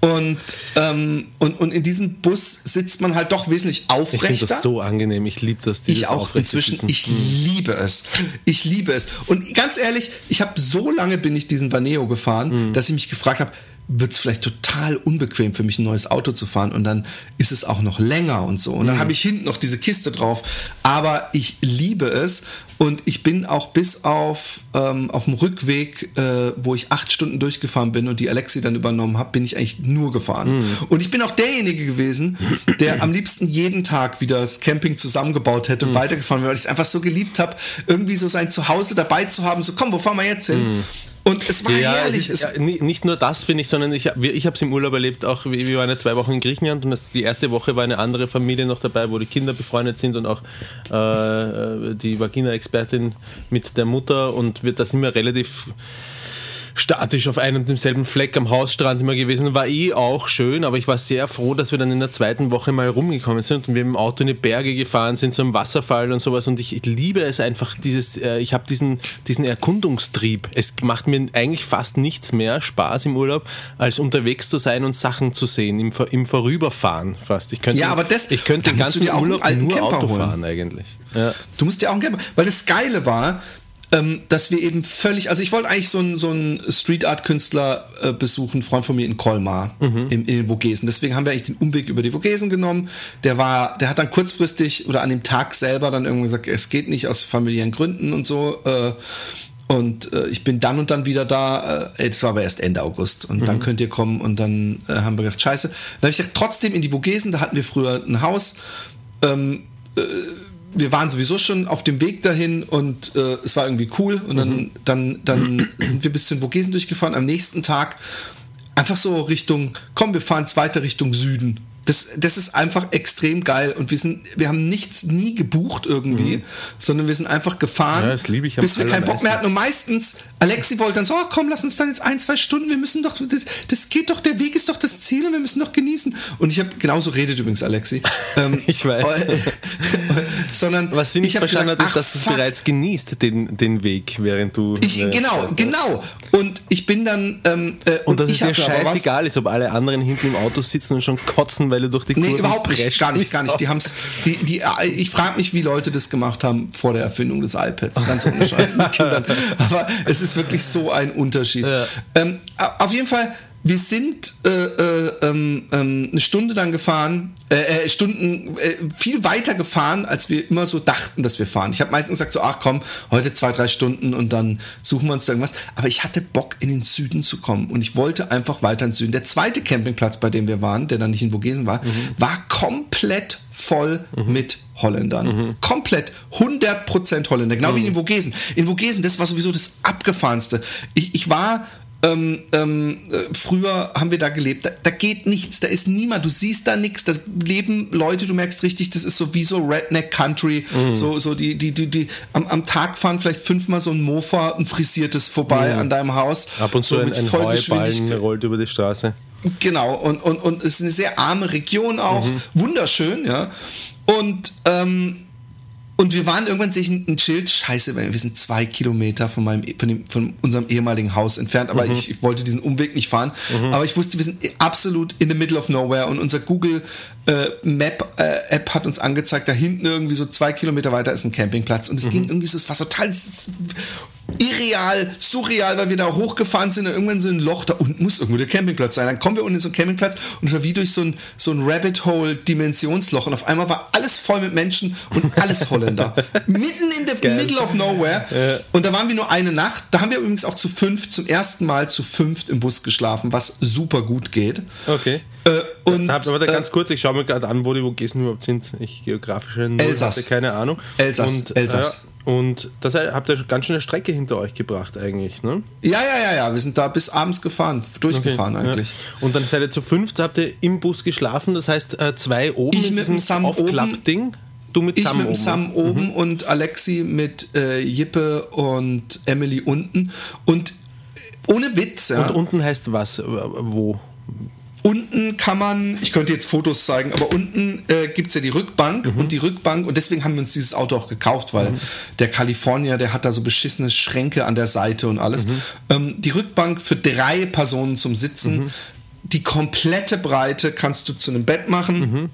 Und, ähm, und, und in diesem Bus sitzt man halt doch wesentlich Ich aufrechter. finde das so angenehm. Ich liebe das. Ich auch inzwischen, Sitzen. ich liebe es. Ich liebe es. Und ganz ehrlich, ich habe so lange bin ich diesen Vaneo gefahren, Mhm. dass ich mich gefragt habe, wird es vielleicht total unbequem für mich, ein neues Auto zu fahren und dann ist es auch noch länger und so. Und dann habe ich hinten noch diese Kiste drauf. Aber ich liebe es und ich bin auch bis auf, ähm, auf dem Rückweg, äh, wo ich acht Stunden durchgefahren bin und die Alexi dann übernommen habe, bin ich eigentlich nur gefahren. Und ich bin auch derjenige gewesen, der am liebsten jeden Tag wieder das Camping zusammengebaut hätte und weitergefahren wäre, weil ich es einfach so geliebt habe, irgendwie so sein Zuhause dabei zu haben. So, komm, wo fahren wir jetzt hin? Und es war Ja, herrlich. es ist, ja, ni- nicht nur das finde ich, sondern ich, ich habe es im Urlaub erlebt, auch wir wir waren ja zwei Wochen in Griechenland und das, die erste Woche war eine andere Familie noch dabei, wo die Kinder befreundet sind und auch äh, die Vagina-Expertin mit der Mutter und wir, da sind wir relativ statisch auf einem und demselben Fleck am Hausstrand immer gewesen. War eh auch schön, aber ich war sehr froh, dass wir dann in der zweiten Woche mal rumgekommen sind und wir im Auto in die Berge gefahren sind, zum Wasserfall und sowas. Und ich, ich liebe es einfach, dieses, äh, ich habe diesen, diesen Erkundungstrieb. Es macht mir eigentlich fast nichts mehr Spaß im Urlaub, als unterwegs zu sein und Sachen zu sehen, im, im Vorüberfahren fast. Ich könnte, Ja, aber das- ich könnte den ganzen dir Urlaub nur Camper Auto holen. fahren eigentlich. Ja. Du musst ja auch einen Camper. Weil das Geile war, ähm, dass wir eben völlig, also ich wollte eigentlich so einen, so einen Street Art Künstler äh, besuchen, Freund von mir in Colmar, Mhm. in, in den Vogesen. Deswegen haben wir eigentlich den Umweg über die Vogesen genommen. Der war, der hat dann kurzfristig oder an dem Tag selber dann irgendwann gesagt, es geht nicht aus familiären Gründen und so. Äh, und äh, ich bin dann und dann wieder da. Äh, das war aber erst Ende August. Und dann könnt ihr kommen. Und dann äh, haben wir gedacht, scheiße. Dann habe ich gesagt, trotzdem in die Vogesen, da hatten wir früher ein Haus. Ähm, äh, wir waren sowieso schon auf dem Weg dahin und äh, es war irgendwie cool. Und dann, dann, dann sind wir bis zu den Vogesen durchgefahren. Am nächsten Tag einfach so Richtung, komm, wir fahren jetzt weiter Richtung Süden. Das, das ist einfach extrem geil und wir sind, wir haben nichts nie gebucht irgendwie, sondern wir sind einfach gefahren, Ja, bis wir keinen Bock mehr hatten. Und meistens, Alexi wollte dann so, oh, komm, lass uns dann jetzt ein, zwei Stunden, wir müssen doch, das, das geht doch, der Weg ist doch das Ziel und wir müssen doch genießen. Und ich habe, genauso redet übrigens Alexi. Ähm, Ich weiß. äh, sondern Was sie nicht verstanden gesagt, hat, ist, dass du es bereits genießt, den, den Weg, während du. ich, äh, genau, genau. Und ich bin dann. Ähm, äh, Und dass es dir scheißegal ist, ob alle anderen hinten im Auto sitzen und schon kotzen, weil du durch die Nee, Kurven überhaupt nicht. Gar nicht, gar nicht. Die haben's, die, die, äh, ich frage mich, wie Leute das gemacht haben vor der Erfindung des iPads. Ganz ohne Scheiß mit Kindern. Aber es ist wirklich so ein Unterschied. Ähm, auf jeden Fall, wir sind äh, äh, ähm, ähm, eine Stunde dann gefahren, äh, äh, Stunden äh, viel weiter gefahren, als wir immer so dachten, dass wir fahren. Ich habe meistens gesagt so, ach komm, heute zwei, drei Stunden und dann suchen wir uns da irgendwas. Aber ich hatte Bock, in den Süden zu kommen und ich wollte einfach weiter in den Süden. Der zweite Campingplatz, bei dem wir waren, der dann nicht in Vogesen war, war komplett voll mit Holländern. Komplett 100% Holländer, genau wie in den Vogesen. In Vogesen, das war sowieso das abgefahrenste. Ich, ich war ähm, ähm, äh, früher haben wir da gelebt. Da, da geht nichts, da ist niemand. Du siehst da nichts. Da leben Leute, du merkst richtig, das ist so wie so Redneck Country. So, so die, die, die, die am, am Tag fahren vielleicht fünfmal so ein Mofa, ein frisiertes vorbei an deinem Haus. Ab und zu so ein, mit ein. Heuballen rollt über die Straße. Genau, und, und, und es ist eine sehr arme Region auch, Mhm. wunderschön, ja. Und, ähm, und wir waren irgendwann sich ein, Schild, scheiße, wir sind zwei Kilometer von, meinem, von, dem, von unserem ehemaligen Haus entfernt, aber Mhm. ich, ich wollte diesen Umweg nicht fahren. Aber ich wusste, wir sind absolut in the middle of nowhere und unser Google äh, Map äh, App hat uns angezeigt, da hinten irgendwie so zwei Kilometer weiter ist ein Campingplatz und es Mhm. ging irgendwie so, es war total irreal, surreal, weil wir da hochgefahren sind und irgendwann so ein Loch, da unten muss irgendwo der Campingplatz sein. Dann kommen wir unten in so einen Campingplatz und es war wie durch so ein, so ein Rabbit Hole Dimensionsloch und auf einmal war alles voll mit Menschen und alles Holländer. Mitten in the Geil. middle of nowhere. Und da waren wir nur eine Nacht. Da haben wir übrigens auch zu fünf, zum ersten Mal zu fünft im Bus geschlafen, was super gut geht. Okay. Äh, und, Hab, aber da äh, ganz kurz, ich schaue mir gerade an, wo die Vogesen überhaupt sind. Ich geografische Null Elsass. keine Ahnung. Elsass, Und, Elsass. Äh, und das habt ihr ganz schön eine Strecke hinter euch gebracht eigentlich, ne? ja, ja, ja, ja. Wir sind da bis abends gefahren, durchgefahren eigentlich. Ja. Und dann seid ihr zu fünft, habt ihr im Bus geschlafen, das heißt äh, zwei oben Ich in mit dem diesem Sam oben. Aufklapp-Ding. Du mit Ich Sam mit oben. Mhm. Sam oben und Alexi mit äh, Jippe und Emily unten. Und ohne Witz, ja. Und unten heißt was? Wo? Unten kann man, ich könnte jetzt Fotos zeigen, aber unten äh, gibt es ja die Rückbank Mhm. und die Rückbank, und deswegen haben wir uns dieses Auto auch gekauft, weil der Kalifornier, der hat da so beschissene Schränke an der Seite und alles. Mhm. Ähm, die Rückbank für drei Personen zum Sitzen, Mhm. die komplette Breite kannst du zu einem Bett machen.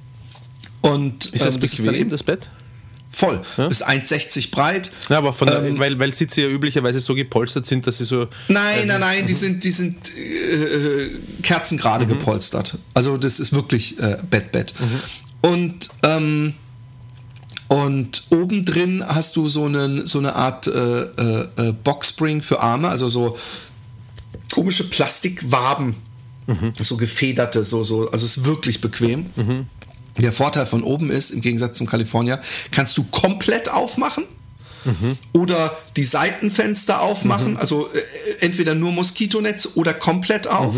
Und Ist das ähm, bequem, dann eben, das Bett? Voll. Ist 1,60 breit. Ja, aber von der, Ähm, weil, weil Sitze ja üblicherweise so gepolstert sind, dass sie so. Nein, nein, nein, die sind, die sind äh, kerzengerade gepolstert. Also das ist wirklich äh, Bett, Bett. Und ähm, und oben drin hast du so, einen, so eine Art äh, äh, äh, Boxspring für Arme, also so komische Plastikwaben, so gefederte, so, so, also es ist wirklich bequem. Der Vorteil von oben ist, im Gegensatz zum California, kannst du komplett aufmachen oder die Seitenfenster aufmachen, also äh, entweder nur Moskitonetz oder komplett auf.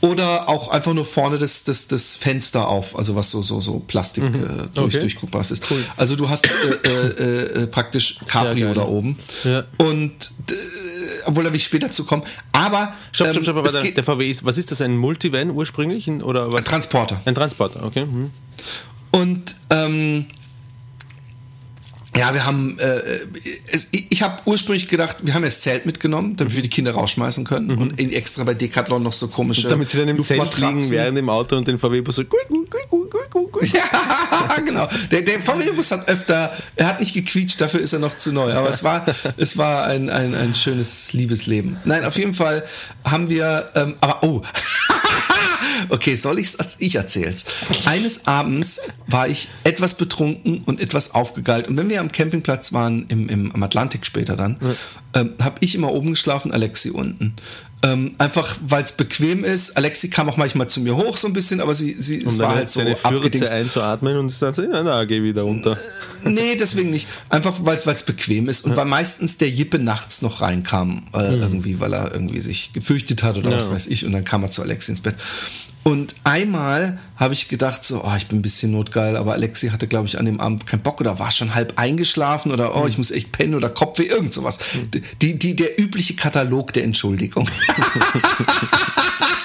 Oder auch einfach nur vorne das, das, das Fenster auf, also was so, so, so Plastik äh, durch, Okay. durchguckbar ist. Also du hast äh, äh, äh, praktisch Cabrio da oben. Ja. Und obwohl da will ich später zu kommen. Aber Stopp, ähm, stopp, stopp, aber der, VW ist, was ist das, ein Multivan ursprünglich? Ein- Oder was? Ein Transporter. Ein Transporter, okay. Mhm. Und ähm, ja, wir haben, äh, es, ich, ich habe ursprünglich gedacht, wir haben ja das Zelt mitgenommen, damit wir die Kinder rausschmeißen können und in, extra bei Decathlon noch so komische Damit sie dann im Zelt liegen während im Auto und den VW-Bus so. Ja, genau. Der, der VW-Bus hat öfter, er hat nicht gequietscht, dafür ist er noch zu neu. Aber es war, es war ein, ein, ein schönes Liebesleben. Nein, auf jeden Fall haben wir, ähm, aber oh. Okay, soll ich's? Ich erzähl's. Eines Abends war ich etwas betrunken und etwas aufgegeilt. Und wenn wir am Campingplatz waren, im, im, am Atlantik später dann, ähm, habe ich immer oben geschlafen, Alexi unten. Ähm, einfach, weil es bequem ist. Alexi kam auch manchmal zu mir hoch so ein bisschen, aber sie, sie es war halt so abgedingst. einzuatmen und dann so, na, na, geh wieder runter. Nee, deswegen nicht. Einfach, weil es bequem ist und weil meistens der Jippe nachts noch reinkam, äh, irgendwie, weil er irgendwie sich gefürchtet hat oder was weiß ich. Und dann kam er zu Alexi ins Bett. Und einmal habe ich gedacht, so, oh, ich bin ein bisschen notgeil, aber Alexi hatte, glaube ich, an dem Abend keinen Bock oder war schon halb eingeschlafen oder oh, ich muss echt pennen oder Kopfweh, irgend sowas. Die, die, der übliche Katalog der Entschuldigung.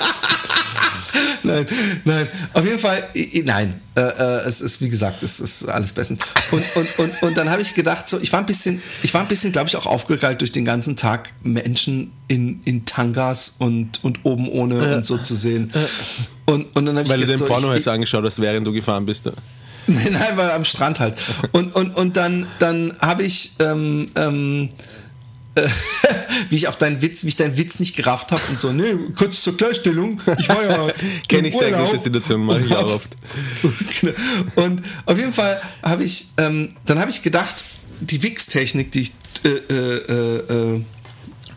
nein, nein. Auf jeden Fall, nein. Äh, äh, es ist, wie gesagt, es ist alles bestens. Und, und, und, und dann habe ich gedacht, so, ich war ein bisschen, ich war ein bisschen, glaube ich, auch aufgegeilt durch den ganzen Tag Menschen in, in Tangas und, und oben ohne und so zu sehen. Und, und dann habe ich Weil du gedacht, den so, Porno ich, jetzt angeschaut hast, während du gefahren bist. Nein, nein, weil am Strand halt. Und, und, und dann, dann habe ich, ähm, ähm, äh, wie ich auf deinen Witz, wie ich deinen Witz nicht gerafft habe und so, nee, kurz zur Klarstellung, ich war ja. Kenn im ich sehr Urlaub. gute Situation, mache ich auch oft. Und auf jeden Fall habe ich, ähm, dann habe ich gedacht, die Wix-Technik, die ich äh, äh, äh,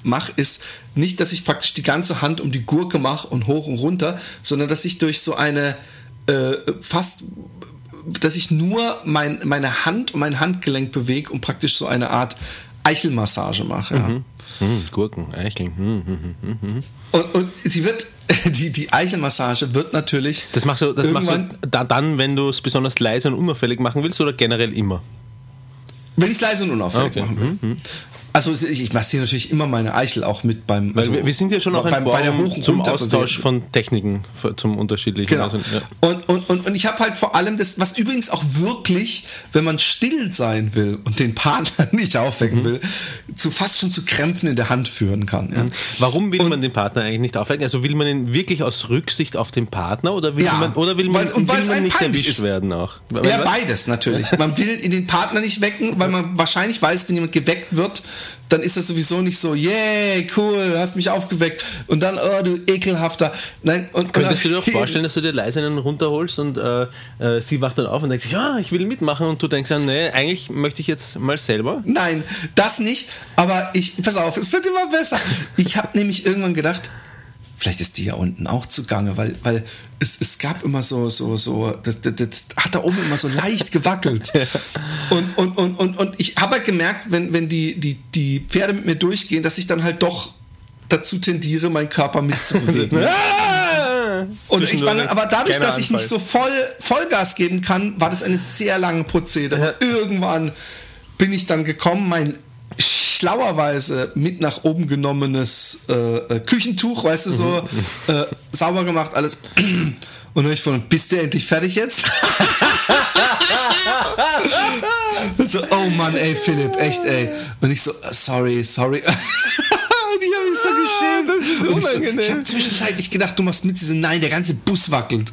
mache, ist nicht, dass ich praktisch die ganze Hand um die Gurke mache und hoch und runter, sondern dass ich durch so eine äh, fast dass ich nur mein, meine Hand und mein Handgelenk bewege und praktisch so eine Art Eichelmassage mache. Ja. Hm, Gurken, Eicheln. Hm, hm, hm. Und, und sie wird, die, die Eichelmassage wird natürlich. Das machst du, das machst du da, dann, wenn du es besonders leise und unauffällig machen willst oder generell immer? Wenn ich es leise und unauffällig Okay. machen will. Also ich, ich massiere natürlich immer meine Eichel auch mit beim. Also wir, wir sind ja schon auch ein beim- bei der Hoch- und zum. Austausch von Techniken, zum unterschiedlichen. Genau. Also, ja. und, und, und, und ich habe halt vor allem das, was übrigens auch wirklich, wenn man still sein will und den Partner nicht Mhm. aufwecken will, zu fast schon zu Krämpfen in der Hand führen kann. Ja. Warum will man den Partner eigentlich nicht aufwecken? Also will man ihn wirklich aus Rücksicht auf den Partner oder will Ja, man, oder will man, und will man nicht erwischt ist. werden auch? Ja, beides natürlich. Man will den Partner nicht wecken, weil man wahrscheinlich weiß, wenn jemand geweckt wird, dann ist das sowieso nicht so, yay, cool, hast mich aufgeweckt. Und dann, oh, du ekelhafter. Nein, und, Könntest du und dir auch vorstellen, dass du dir leise einen runterholst und äh, äh, sie wacht dann auf und denkt sich, ja, ich will mitmachen und du denkst dann, nee, eigentlich möchte ich jetzt mal selber. Nein, das nicht. Aber ich, pass auf, es wird immer besser. Ich habe nämlich irgendwann gedacht, vielleicht ist die ja unten auch zugange, weil, weil es, es gab immer so, so, so, das, das, das hat da oben immer so leicht gewackelt. Und, und, und, und, und ich habe halt gemerkt, wenn, wenn die, die, die Pferde mit mir durchgehen, dass ich dann halt doch dazu tendiere, meinen Körper mitzubewegen. Ah! Und ich war, aber dadurch, dass ich nicht so voll Vollgas geben kann, war das eine sehr lange Prozedere. Irgendwann bin ich dann gekommen, mein schlauerweise mit nach oben genommenes äh, äh, Küchentuch, weißt du, so äh, sauber gemacht, alles. Und dann ich von, bist du endlich fertig jetzt? so, oh Mann, ey, Philipp, echt, ey. Und ich so, äh, sorry, sorry. So geschämt. ist Und ich, so, unangenehm. ich habe zwischenzeitlich gedacht, du machst mit, sie so, nein, der ganze Bus wackelt.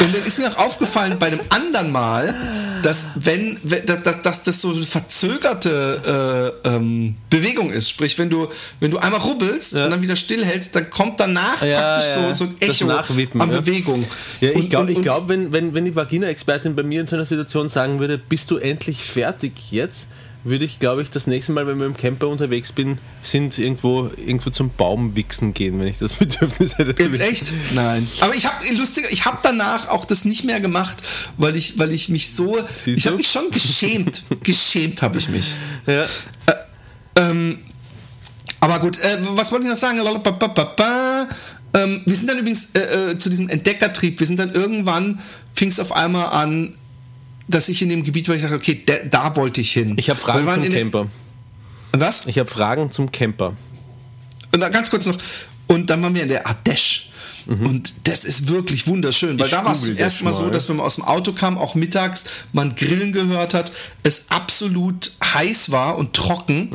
Und dann ist mir auch aufgefallen bei einem anderen Mal, dass wenn, dass, dass, das so eine verzögerte äh, ähm, Bewegung ist, sprich, wenn du, wenn du einmal rubbelst und dann wieder stillhältst, dann kommt danach Ja, praktisch ja, so, so ein das Echo an ja. Bewegung. Ja, ich glaube, glaub, wenn, wenn, wenn die Vagina-Expertin bei mir in so einer Situation sagen würde, bist du endlich fertig jetzt, würde ich, glaube ich, das nächste Mal, wenn wir im Camper unterwegs bin, sind irgendwo, irgendwo zum Baumwichsen gehen, wenn ich das Bedürfnis hätte. Jetzt wichsen. echt? Nein. Aber ich habe lustig, ich habe danach auch das nicht mehr gemacht, weil ich, weil ich mich so, Siehst ich habe mich schon geschämt, geschämt habe ich mich. Ja. Aber gut, äh, was wollte ich noch sagen? Ähm, wir sind dann übrigens äh, äh, zu diesem Entdeckertrieb, wir sind dann irgendwann, fing es auf einmal an, dass ich in dem Gebiet war, ich dachte, okay, da, da wollte ich hin. Ich habe Fragen zum Camper. Was? Ich habe Fragen zum Camper. Und dann ganz kurz noch. Und dann waren wir in der Ardèche. Und das ist wirklich wunderschön, weil Ich da war es google zum ersten das Mal so, dass wenn man aus dem Auto kam, auch mittags, man Grillen gehört hat, es absolut heiß war und trocken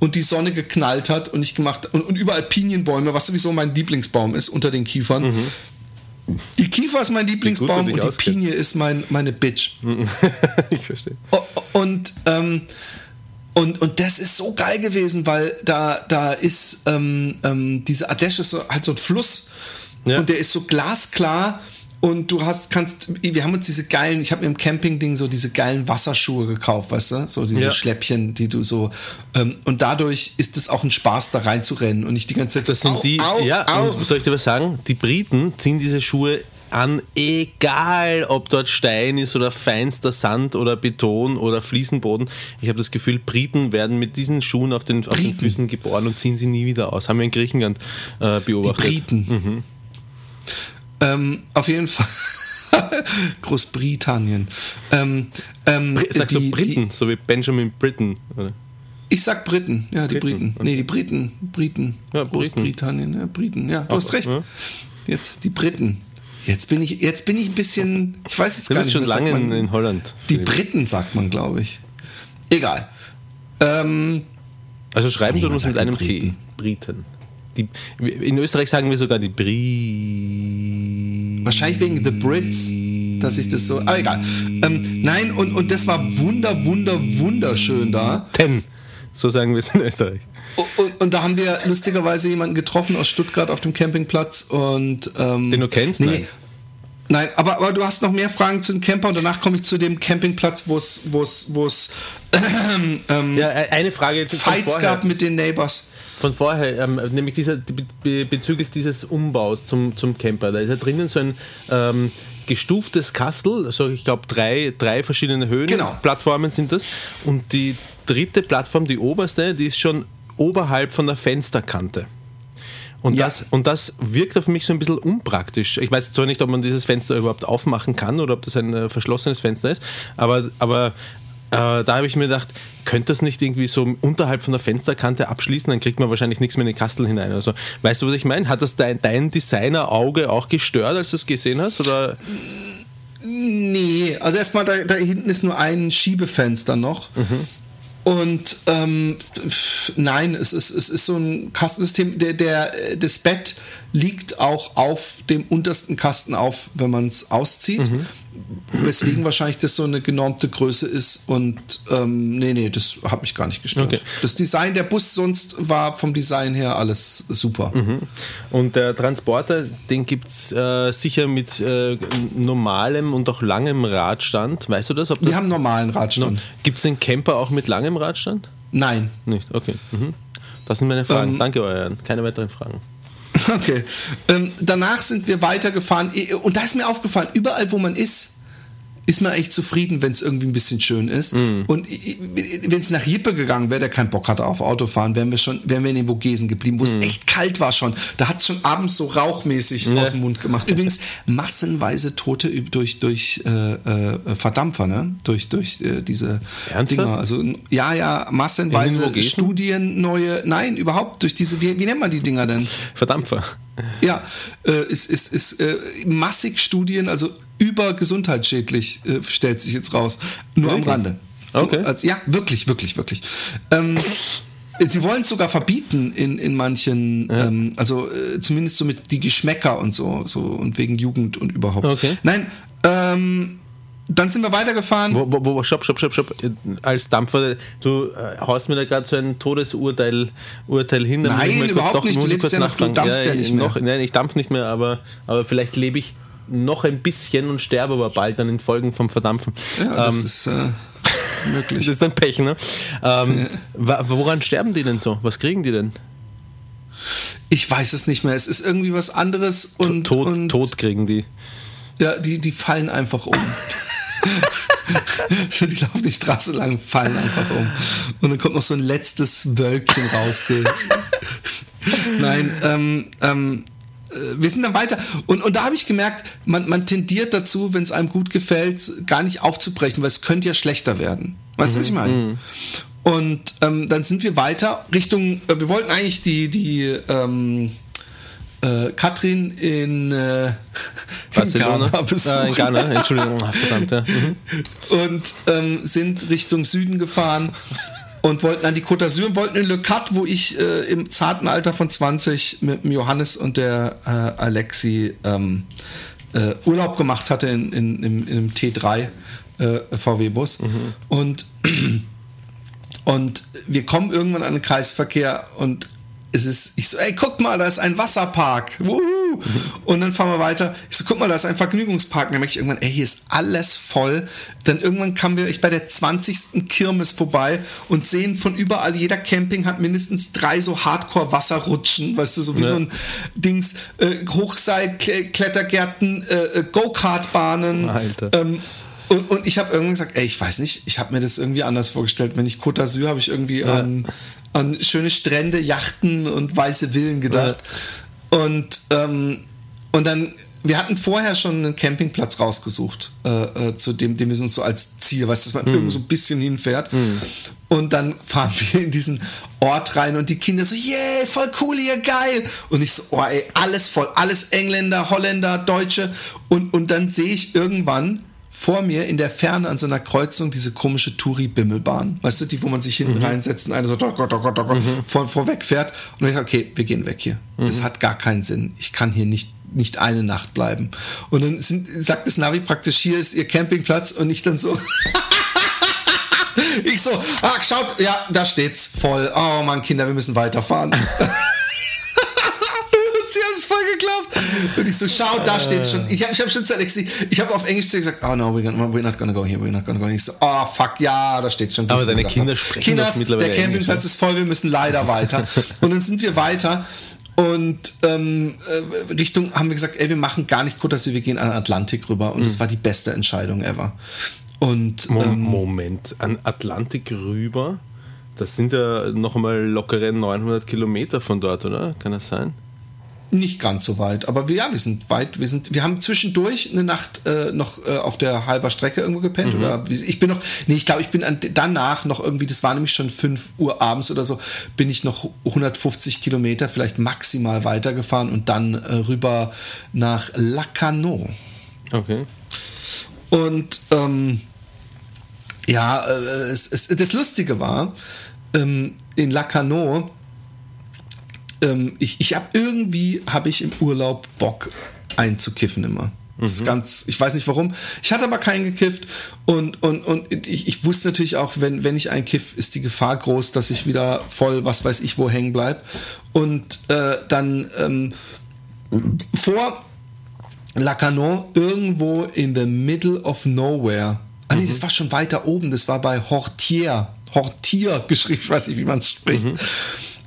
und die Sonne geknallt hat und ich gemacht und, und überall Pinienbäume, was sowieso mein Lieblingsbaum ist unter den Kiefern. Die Kiefer ist mein Lieblingsbaum und die auskennst. Pinie ist mein, meine Bitch. ich verstehe. Und, ähm, und, und das ist so geil gewesen, weil da, da ist ähm, ähm, diese Ardèche ist halt so ein Fluss Ja. und der ist so glasklar und du hast, kannst, wir haben uns diese geilen, ich habe mir im Campingding so diese geilen Wasserschuhe gekauft, weißt du, so diese Ja. Schläppchen, die du so, ähm, und dadurch ist es auch ein Spaß, da reinzurennen und nicht die ganze Zeit Das sind au, die, au, ja, au. und soll ich dir was sagen? Die Briten ziehen diese Schuhe an, egal ob dort Stein ist oder feinster Sand oder Beton oder Fliesenboden. Ich habe das Gefühl, Briten werden mit diesen Schuhen auf den, auf den. Füßen geboren und ziehen sie nie wieder aus. Haben wir in Griechenland äh, Die beobachtet. Briten. Ähm, auf jeden Fall. Großbritannien. Ähm, ähm, Sagst du die- Briten, so wie Benjamin Britten? Oder? Ich sag Briten, ja, die Briten, Briten. Nee, die Briten. Briten. Ja, Briten. Großbritannien, ja, Briten. Ja, du Ach, hast recht. ja. Jetzt die Briten. Jetzt bin ich, jetzt bin ich ein bisschen, ich weiß jetzt Du gar bist nicht, schon lange man? in Holland. Die. Briten sagt man, glaube ich. Egal. Ähm, Also schreiben Nee, man uns mit die einem T. Briten. Die, in Österreich sagen wir sogar die Bri. Wahrscheinlich wegen The Brits, dass ich das so. Aber egal. Ähm, nein, und, und das war wunder, wunder, wunderschön da. Ten. So sagen wir es in Österreich. Und, und, und da haben wir lustigerweise jemanden getroffen aus Stuttgart auf dem Campingplatz und. Ähm, Den du kennst? Nee. Nein. Nein, aber, aber du hast noch mehr Fragen zu dem Camper und danach komme ich zu dem Campingplatz, wo es, wo es, wo es ähm, Ja, e- eine Frage jetzt Fights gab mit den Neighbors. Von vorher, ähm, nämlich dieser, be- be- bezüglich dieses Umbaus zum, zum Camper. Da ist ja drinnen so ein ähm, gestuftes Kastel, also ich glaube drei, drei verschiedene Höhen, Genau. Plattformen sind das. Und die dritte Plattform, die oberste, die ist schon oberhalb von der Fensterkante. Und, Ja. das, und das wirkt auf mich so ein bisschen unpraktisch. Ich weiß zwar nicht, ob man dieses Fenster überhaupt aufmachen kann oder ob das ein äh, verschlossenes Fenster ist, aber, aber äh, da habe ich mir gedacht, könnte das nicht irgendwie so unterhalb von der Fensterkante abschließen, dann kriegt man wahrscheinlich nichts mehr in den Kastel hinein. Also, weißt du, was ich meine? Hat das dein, dein Designer-Auge auch gestört, als du es gesehen hast? Oder? Nee, also erstmal da, da hinten ist nur ein Schiebefenster noch. Und ähm, pf, nein, es ist, es ist so ein Kastensystem. Der, der, das Bett liegt auch auf dem untersten Kasten auf, wenn man es auszieht. Weswegen wahrscheinlich das so eine genormte Größe ist. Und ähm, nee, nee, das hat mich gar nicht gestört. Okay. Das Design der Bus sonst war vom Design her alles super. Und der Transporter, den gibt es äh, sicher mit äh, normalem und auch langem Radstand. Weißt du das? Ob das Wir haben normalen Radstand. Gibt es den Camper auch mit langem Radstand? Nein. Nicht, okay. Mhm. Das sind meine Fragen. Ähm, Danke, euer Herren. Keine weiteren Fragen. Okay. Ähm, danach sind wir weitergefahren und da ist mir aufgefallen, überall wo man ist, ist man eigentlich zufrieden, wenn es irgendwie ein bisschen schön ist. Und wenn es nach Jippe gegangen wäre, der keinen Bock hatte auf Autofahren, wären wir schon, wären wir in den Vogesen geblieben, wo es echt kalt war schon. Da hat es schon abends so rauchmäßig aus dem Mund gemacht. Übrigens massenweise Tote durch durch äh, äh, Verdampfer, ne? Durch durch äh, diese Ernsthaft? Dinger. Also ja, ja, massenweise? Studien, neue, nein, überhaupt durch diese, wie, wie nennt man die Dinger denn? Verdampfer. Ja, äh, ist, ist, ist äh, massig Studien, also über gesundheitsschädlich, äh, stellt sich jetzt raus. Nur Wirklich? am Rande. Okay. als, ja, wirklich, wirklich, wirklich. Ähm, Sie wollen es sogar verbieten in, in manchen, ähm, also äh, zumindest so mit die Geschmäcker und so, so und wegen Jugend und überhaupt. Okay. Nein, ähm, dann sind wir weitergefahren. Wo, wo, wo, stopp, stopp, stopp, stopp. Als Dampfer, du äh, haust mir da gerade so ein Todesurteil Urteil hin. Nein, überhaupt doch, nicht. Du lebst ja noch, du dampfst ja nicht mehr. Noch, nein, ich dampf nicht mehr, aber, aber vielleicht lebe ich noch ein bisschen und sterbe aber bald dann in Folgen vom Verdampfen. ja, das Ähm, ist äh, möglich. das ist dann Pech, ne? Ähm, wa- Woran sterben die denn so? Was kriegen die denn? Ich weiß es nicht mehr. Es ist irgendwie was anderes und, Tod, und Tod kriegen die. Ja, die, die fallen einfach um. die laufen die Straße lang, fallen einfach um. Und dann kommt noch so ein letztes Wölkchen raus. Nein, ähm, ähm, äh, wir sind dann weiter. Und, und da habe ich gemerkt, man, man tendiert dazu, wenn es einem gut gefällt, gar nicht aufzubrechen, weil es könnte ja schlechter werden. Weißt du, was ich meine? Und ähm, dann sind wir weiter Richtung, äh, wir wollten eigentlich die, die ähm, äh, Katrin in, äh, Barcelona. in Ghana besuchen. Äh, in Ghana, Entschuldigung, verdammt, ja. Mhm. und ähm, sind Richtung Süden gefahren und wollten an die Côte d'Azur und wollten in Le Cat, wo ich äh, im zarten Alter von 20 mit dem Johannes und der äh, Alexi ähm, äh, Urlaub gemacht hatte in, in, im, in einem T3 äh, VW-Bus. Und, und wir kommen irgendwann an den Kreisverkehr und es ist, ich so, ey, guck mal, da ist ein Wasserpark. Wuhu. Und dann fahren wir weiter. Ich so, guck mal, da ist ein Vergnügungspark. Und dann merke ich irgendwann, ey, hier ist alles voll. Dann irgendwann kamen wir ich bei der 20. Kirmes vorbei und sehen von überall, jeder Camping hat mindestens drei so Hardcore-Wasserrutschen, weißt du, so wie Ja. so ein Dings, äh, Hochseil-Klettergärten, äh, äh, Go-Kart-Bahnen. Alter. Ähm, und, und ich habe irgendwann gesagt, ey, ich weiß nicht, ich habe mir das irgendwie anders vorgestellt. Wenn ich Côte d'Azur habe ich irgendwie an, an schöne Strände, Yachten und weiße Villen gedacht. Und, ähm, und dann, wir hatten vorher schon einen Campingplatz rausgesucht, äh, äh, zu dem, dem wir uns so als Ziel, weißt du, dass man irgendwo so ein bisschen hinfährt. Und dann fahren wir in diesen Ort rein und die Kinder so, yeah, voll cool hier, geil. Und ich so, oh ey, alles voll, alles Engländer, Holländer, Deutsche. Und, und dann sehe ich irgendwann vor mir in der Ferne an so einer Kreuzung diese komische Touri-Bimmelbahn. Weißt du, die, wo man sich hinten reinsetzt und einer so dock, dock, dock, dock, vor, vorweg fährt. Und ich okay, wir gehen weg hier. Es hat gar keinen Sinn. Ich kann hier nicht nicht eine Nacht bleiben. Und dann sind, sagt das Navi praktisch, hier ist ihr Campingplatz und ich dann so, ich so, ah, schaut, ja, da steht's voll. Oh Mann, Kinder, wir müssen weiterfahren. Und ich so, schau, da steht's schon. Ich habe ich hab schon zu Alexi, ich habe auf Englisch zu ihr gesagt, oh no, we're, gonna, we're not gonna go here, we're not gonna go here. Ich so, oh fuck, ja, da steht schon. Aber deine Kinder sprechen Kinders, mittlerweile Der Campingplatz ist voll, wir müssen leider weiter. und dann sind wir weiter. Und ähm, äh, Richtung haben wir gesagt, ey, wir machen gar nicht Côte d'Azur, wir gehen an den Atlantik rüber. Und das war die beste Entscheidung ever. Und Mo- ähm, Moment, an Atlantik rüber, das sind ja noch einmal lockere 900 Kilometer von dort, oder? Kann das sein? Nicht ganz so weit, aber wir, ja, wir sind weit. Wir sind, wir haben zwischendurch eine Nacht äh, noch äh, auf der halber Strecke irgendwo gepennt oder ich bin noch, nee, ich glaube, ich bin an, danach noch irgendwie, das war nämlich schon 5 Uhr abends oder so, bin ich noch 150 Kilometer vielleicht maximal weitergefahren und dann äh, rüber nach Lacanau. Okay. Und ähm, ja, äh, es, es, das Lustige war, ähm, in Lacanau, ähm, ich, ich habe irgendwie, habe ich im Urlaub Bock einzukiffen immer. Das ist ganz, ich weiß nicht warum. Ich hatte aber keinen gekifft und, und, und ich, ich wusste natürlich auch, wenn, wenn ich einen kiff, ist die Gefahr groß, dass ich wieder voll, was weiß ich, wo hängen bleib. Und äh, dann ähm, vor Lacanau irgendwo in the middle of nowhere. Ah nee, das war schon weiter oben, das war bei Hortier. Hortier geschrieben, ich weiß nicht, wie man es spricht.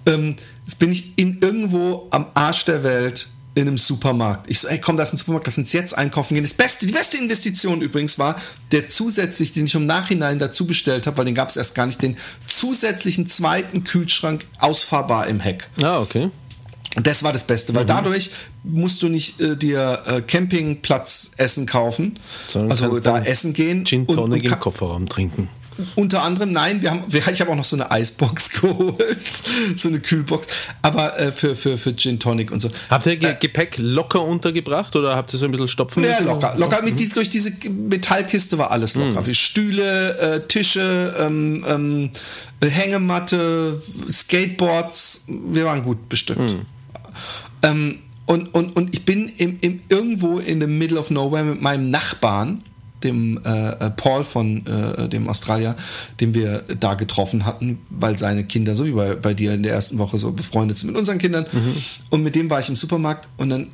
Ähm, jetzt bin ich in irgendwo am Arsch der Welt in einem Supermarkt. Ich so, ey, komm, da ist ein Supermarkt, lass uns jetzt einkaufen gehen. Das Beste, die beste Investition übrigens war, der zusätzlich, den ich im Nachhinein dazu bestellt habe, weil den gab es erst gar nicht, den zusätzlichen zweiten Kühlschrank ausfahrbar im Heck. Ah, okay. Und das war das Beste, Mhm. weil dadurch musst du nicht äh, dir äh, Campingplatz Essen kaufen, Sondern also da essen gehen Gin und- Tonic und im ka- Kofferraum trinken. Unter anderem, nein, wir haben, ich habe auch noch so eine Eisbox geholt, so eine Kühlbox, aber äh, für, für, für Gin Tonic und so. Habt ihr Ge Gepäck locker untergebracht oder habt ihr so ein bisschen stopfen Ja, locker. Locker mit dies, durch diese Metallkiste war alles locker. Wie Stühle, äh, Tische, ähm, ähm, Hängematte, Skateboards. Wir waren gut bestückt. Ähm, und, und, und ich bin im, im, irgendwo in the middle of nowhere mit meinem Nachbarn, dem äh, äh, Paul von äh, dem Australier, den wir da getroffen hatten, weil seine Kinder, so wie bei, bei dir in der ersten Woche, so befreundet sind mit unseren Kindern. Und mit dem war ich im Supermarkt und dann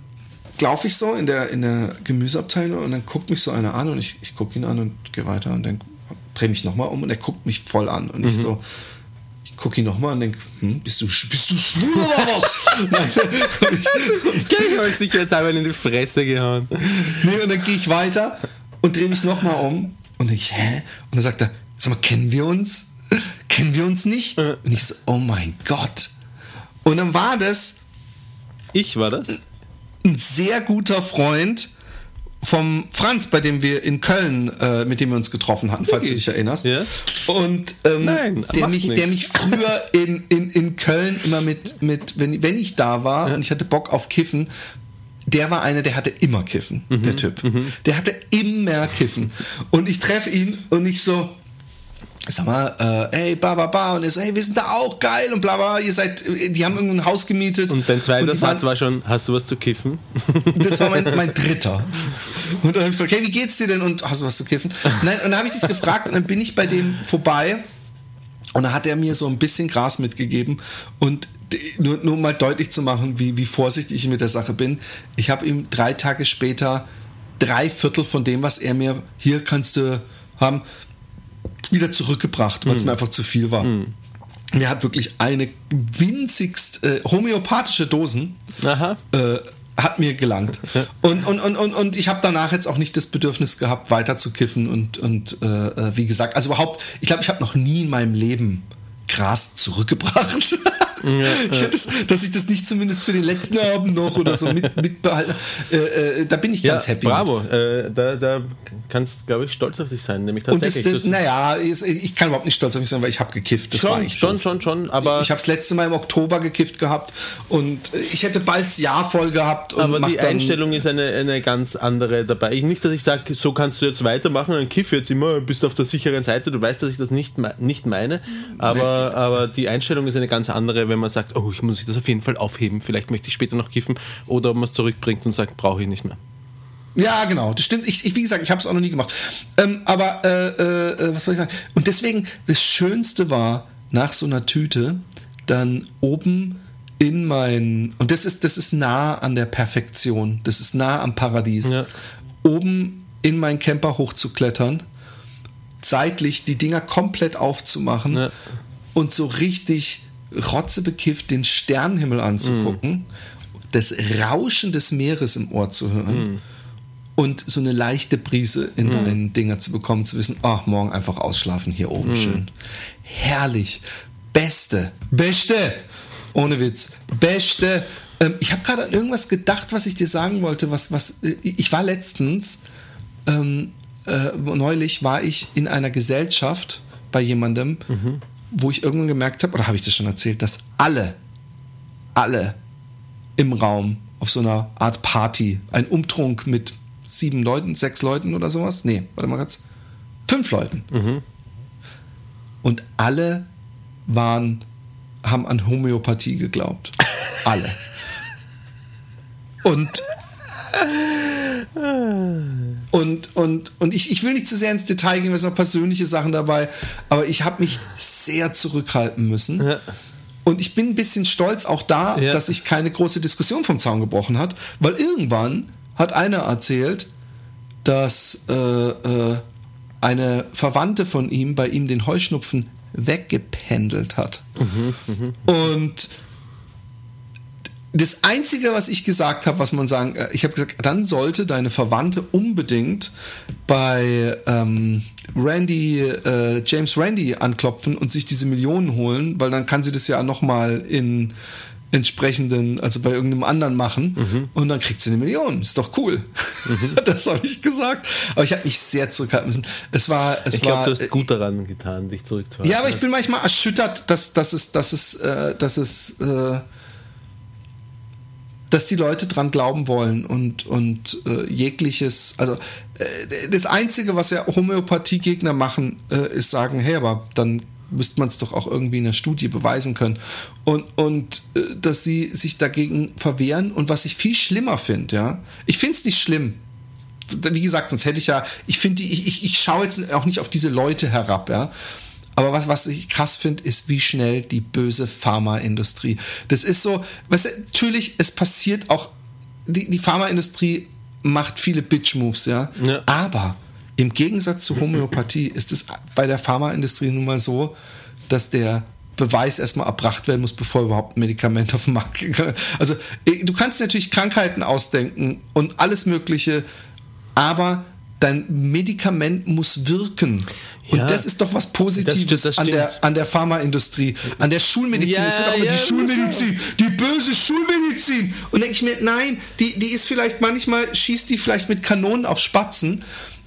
laufe ich so in der, in der Gemüseabteilung und dann guckt mich so einer an und ich, ich gucke ihn an und gehe weiter und dann drehe mich nochmal um und er guckt mich voll an und ich so, ich gucke ihn nochmal und denke, hm, bist, du, bist du schwul oder was? Nein. Ich, habe sicher jetzt einmal in die Fresse gehauen. nee, und dann gehe ich weiter und drehe mich nochmal um und denke, hä? Und dann sagt er, sag mal, kennen wir uns? Kennen wir uns nicht? Und ich so, oh mein Gott. Und dann war das Ich war das? ein sehr guter Freund vom Franz, bei dem wir in Köln, äh, mit dem wir uns getroffen hatten, falls du dich erinnerst. Ja. Und ähm, Nein, der, mich, nix. der mich früher in, in, in Köln immer mit, mit wenn, wenn ich da war und ich hatte Bock auf Kiffen, der war einer, der hatte immer Kiffen, Mhm, der Typ. Der hatte immer Kiffen. Und ich treffe ihn und ich so, sag mal, äh, ey, ba, ba, ba. Und er so, hey, wir sind da auch geil und bla, bla, ihr seid, die haben irgendein Haus gemietet. Und dein zweiter Satz war schon, hast du was zu kiffen? das war mein, mein dritter. Und dann habe ich gefragt, hey, wie geht's dir denn? Und hast du was zu kiffen? Nein, und dann habe ich das gefragt und dann bin ich bei dem vorbei und dann hat er mir so ein bisschen Gras mitgegeben und nur, nur mal deutlich zu machen, wie, wie vorsichtig ich mit der Sache bin. Ich habe ihm drei Tage später drei Viertel von dem, was er mir hier kannst du haben, wieder zurückgebracht, weil es mir einfach zu viel war. Mir hat wirklich eine winzigst äh, homöopathische Dosen äh, hat mir gelangt. Und, und, und, und, und ich habe danach jetzt auch nicht das Bedürfnis gehabt, weiter zu kiffen. Und, und äh, äh, wie gesagt, also überhaupt, ich glaube, ich habe noch nie in meinem Leben Gras zurückgebracht. ich hätte das, dass ich das nicht zumindest für den letzten Abend noch oder so mit, mitbehalten. Äh, äh, da bin ich ganz happy. Bravo. Äh, da, da kannst, glaube ich, stolz auf dich sein. Nämlich Und das, tatsächlich. das, naja, ich kann überhaupt nicht stolz auf mich sein, weil ich habe gekifft. Das war schon, echt schon, doof. schon, schon, aber, Ich habe das letzte Mal im Oktober gekifft gehabt und ich hätte bald das Jahr voll gehabt. Aber die Einstellung ist eine, eine ganz andere dabei. Ich, nicht, dass ich sage, so kannst du jetzt weitermachen, dann kiff jetzt immer, bist auf der sicheren Seite. Du weißt, dass ich das nicht, nicht meine, aber, aber die Einstellung ist eine ganz andere, wenn man sagt, oh, ich muss das auf jeden Fall aufheben, vielleicht möchte ich später noch kiffen, oder ob man es zurückbringt und sagt, brauche ich nicht mehr. Ja, genau, das stimmt. Ich, ich wie gesagt, ich habe es auch noch nie gemacht. Ähm, aber äh, äh, was soll ich sagen? Und deswegen, das Schönste war, nach so einer Tüte dann oben in mein und das ist das ist nah an der Perfektion. Das ist nah am Paradies. Ja. Oben in meinen Camper hochzuklettern, seitlich die Dinger komplett aufzumachen Ja. und so richtig rotzebekifft den Sternenhimmel anzugucken, das Rauschen des Meeres im Ohr zu hören und so eine leichte Brise in deinen Dinger zu bekommen, zu wissen, ach, morgen einfach ausschlafen hier oben schön. Herrlich. Beste. Beste. Ohne Witz. Beste. Ähm, ich habe gerade an irgendwas gedacht, was ich dir sagen wollte, was, was, äh, ich war letztens, ähm, äh, neulich war ich in einer Gesellschaft bei jemandem, wo ich irgendwann gemerkt habe, oder habe ich das schon erzählt, dass alle, alle im Raum auf so einer Art Party, ein Umtrunk mit sieben Leuten, sechs Leuten oder sowas. Nee, warte mal ganz. Fünf Leuten. Und alle waren, haben an Homöopathie geglaubt. Alle. Und und, und, und ich, ich will nicht zu sehr ins Detail gehen, es sind noch persönliche Sachen dabei, aber ich habe mich sehr zurückhalten müssen. Ja. Und ich bin ein bisschen stolz auch da, Ja. dass ich keine große Diskussion vom Zaun gebrochen hat, weil irgendwann hat einer erzählt, dass äh, äh, eine Verwandte von ihm bei ihm den Heuschnupfen weggependelt hat. Und das Einzige, was ich gesagt habe, was man sagen, äh, ich habe gesagt, dann sollte deine Verwandte unbedingt bei ähm, Randy, äh, James Randy anklopfen und sich diese Millionen holen, weil dann kann sie das ja nochmal in entsprechenden, also bei irgendeinem anderen machen Mhm. und dann kriegt sie eine Million. Ist doch cool. das habe ich gesagt. Aber ich habe mich sehr zurückhalten müssen. Es war, es Ich glaube, du hast gut daran getan, dich zurückzuhalten. Ja, aber ich bin manchmal erschüttert, dass, dass es, dass es, äh, dass es, äh, dass die Leute dran glauben wollen und, und äh, jegliches, also äh, das Einzige, was ja Homöopathiegegner machen, äh, ist sagen, hey, aber dann müsste man es doch auch irgendwie in der Studie beweisen können. Und, und äh, dass sie sich dagegen verwehren und was ich viel schlimmer finde, ja, ich finde es nicht schlimm, wie gesagt, sonst hätte ich ja, ich finde, ich, ich, ich schaue jetzt auch nicht auf diese Leute herab, ja. Aber was, was ich krass finde, ist, wie schnell die böse Pharmaindustrie. Das ist so, weißt du, natürlich, es passiert auch, die, die Pharmaindustrie macht viele Bitch-Moves, ja? Ja. Aber im Gegensatz zu Homöopathie ist es bei der Pharmaindustrie nun mal so, dass der Beweis erstmal erbracht werden muss, bevor überhaupt ein Medikament auf den Markt geht. Also eh, du kannst natürlich Krankheiten ausdenken und alles Mögliche, aber dein Medikament muss wirken. Und Ja. das ist doch was Positives Das- das an, der, an der Pharmaindustrie, an der Schulmedizin. Ja, es wird auch immer ja, die Schulmedizin, die böse Schulmedizin. Und denke ich mir, nein, die, die ist vielleicht manchmal, schießt die vielleicht mit Kanonen auf Spatzen,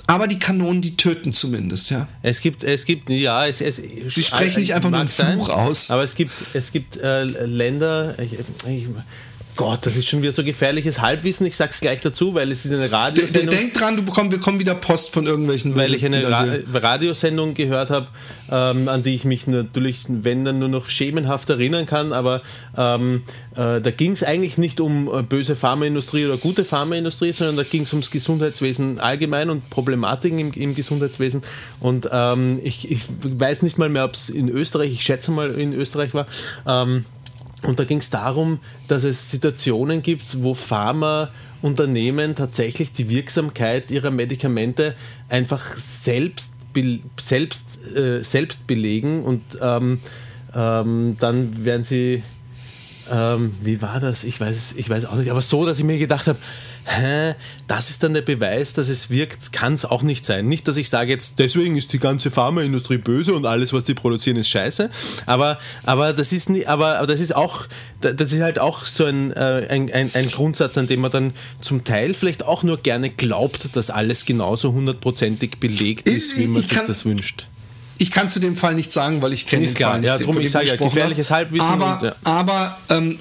aber die Kanonen, die töten zumindest, ja. Es gibt, es gibt, ja, es, es Sie sprechen nicht einfach nur einen Fluch aus. Aber es gibt, es gibt äh, Länder, ich, ich, Gott, das ist schon wieder so gefährliches Halbwissen. Ich sag's gleich dazu, weil es ist eine Radiosendung. Denk dran, du bekommst, wir bekommen wieder Post von irgendwelchen weil ich eine Ra Radiosendung gehört habe, ähm, an die ich mich natürlich, wenn dann nur noch schemenhaft erinnern kann, aber ähm, äh, da ging es eigentlich nicht um äh, böse Pharmaindustrie oder gute Pharmaindustrie, sondern da ging es ums Gesundheitswesen allgemein und Problematiken im, im Gesundheitswesen. Und ähm, ich, ich weiß nicht mal mehr, ob es in Österreich, ich schätze mal in Österreich war, ähm, und da ging es darum, dass es Situationen gibt, wo Pharmaunternehmen tatsächlich die Wirksamkeit ihrer Medikamente einfach selbst, be- selbst, äh, selbst belegen und ähm, ähm, dann werden sie ähm, wie war das? Ich weiß, ich weiß auch nicht. Aber so, dass ich mir gedacht habe, hä, das ist dann der Beweis, dass es wirkt, kann es auch nicht sein. Nicht, dass ich sage jetzt, deswegen ist die ganze Pharmaindustrie böse und alles, was die produzieren, ist scheiße. Aber, aber das ist nie, aber, aber das ist auch, das ist halt auch so ein, äh, ein, ein, ein Grundsatz, an dem man dann zum Teil vielleicht auch nur gerne glaubt, dass alles genauso hundertprozentig belegt ist, wie man Ich sich kann- das wünscht. Ich kann zu dem Fall nichts sagen, weil ich kenne den klar, Fall nicht. ja, drum, ich sage ja, gefährliches. Halbwissen Aber, und, ja. aber ähm,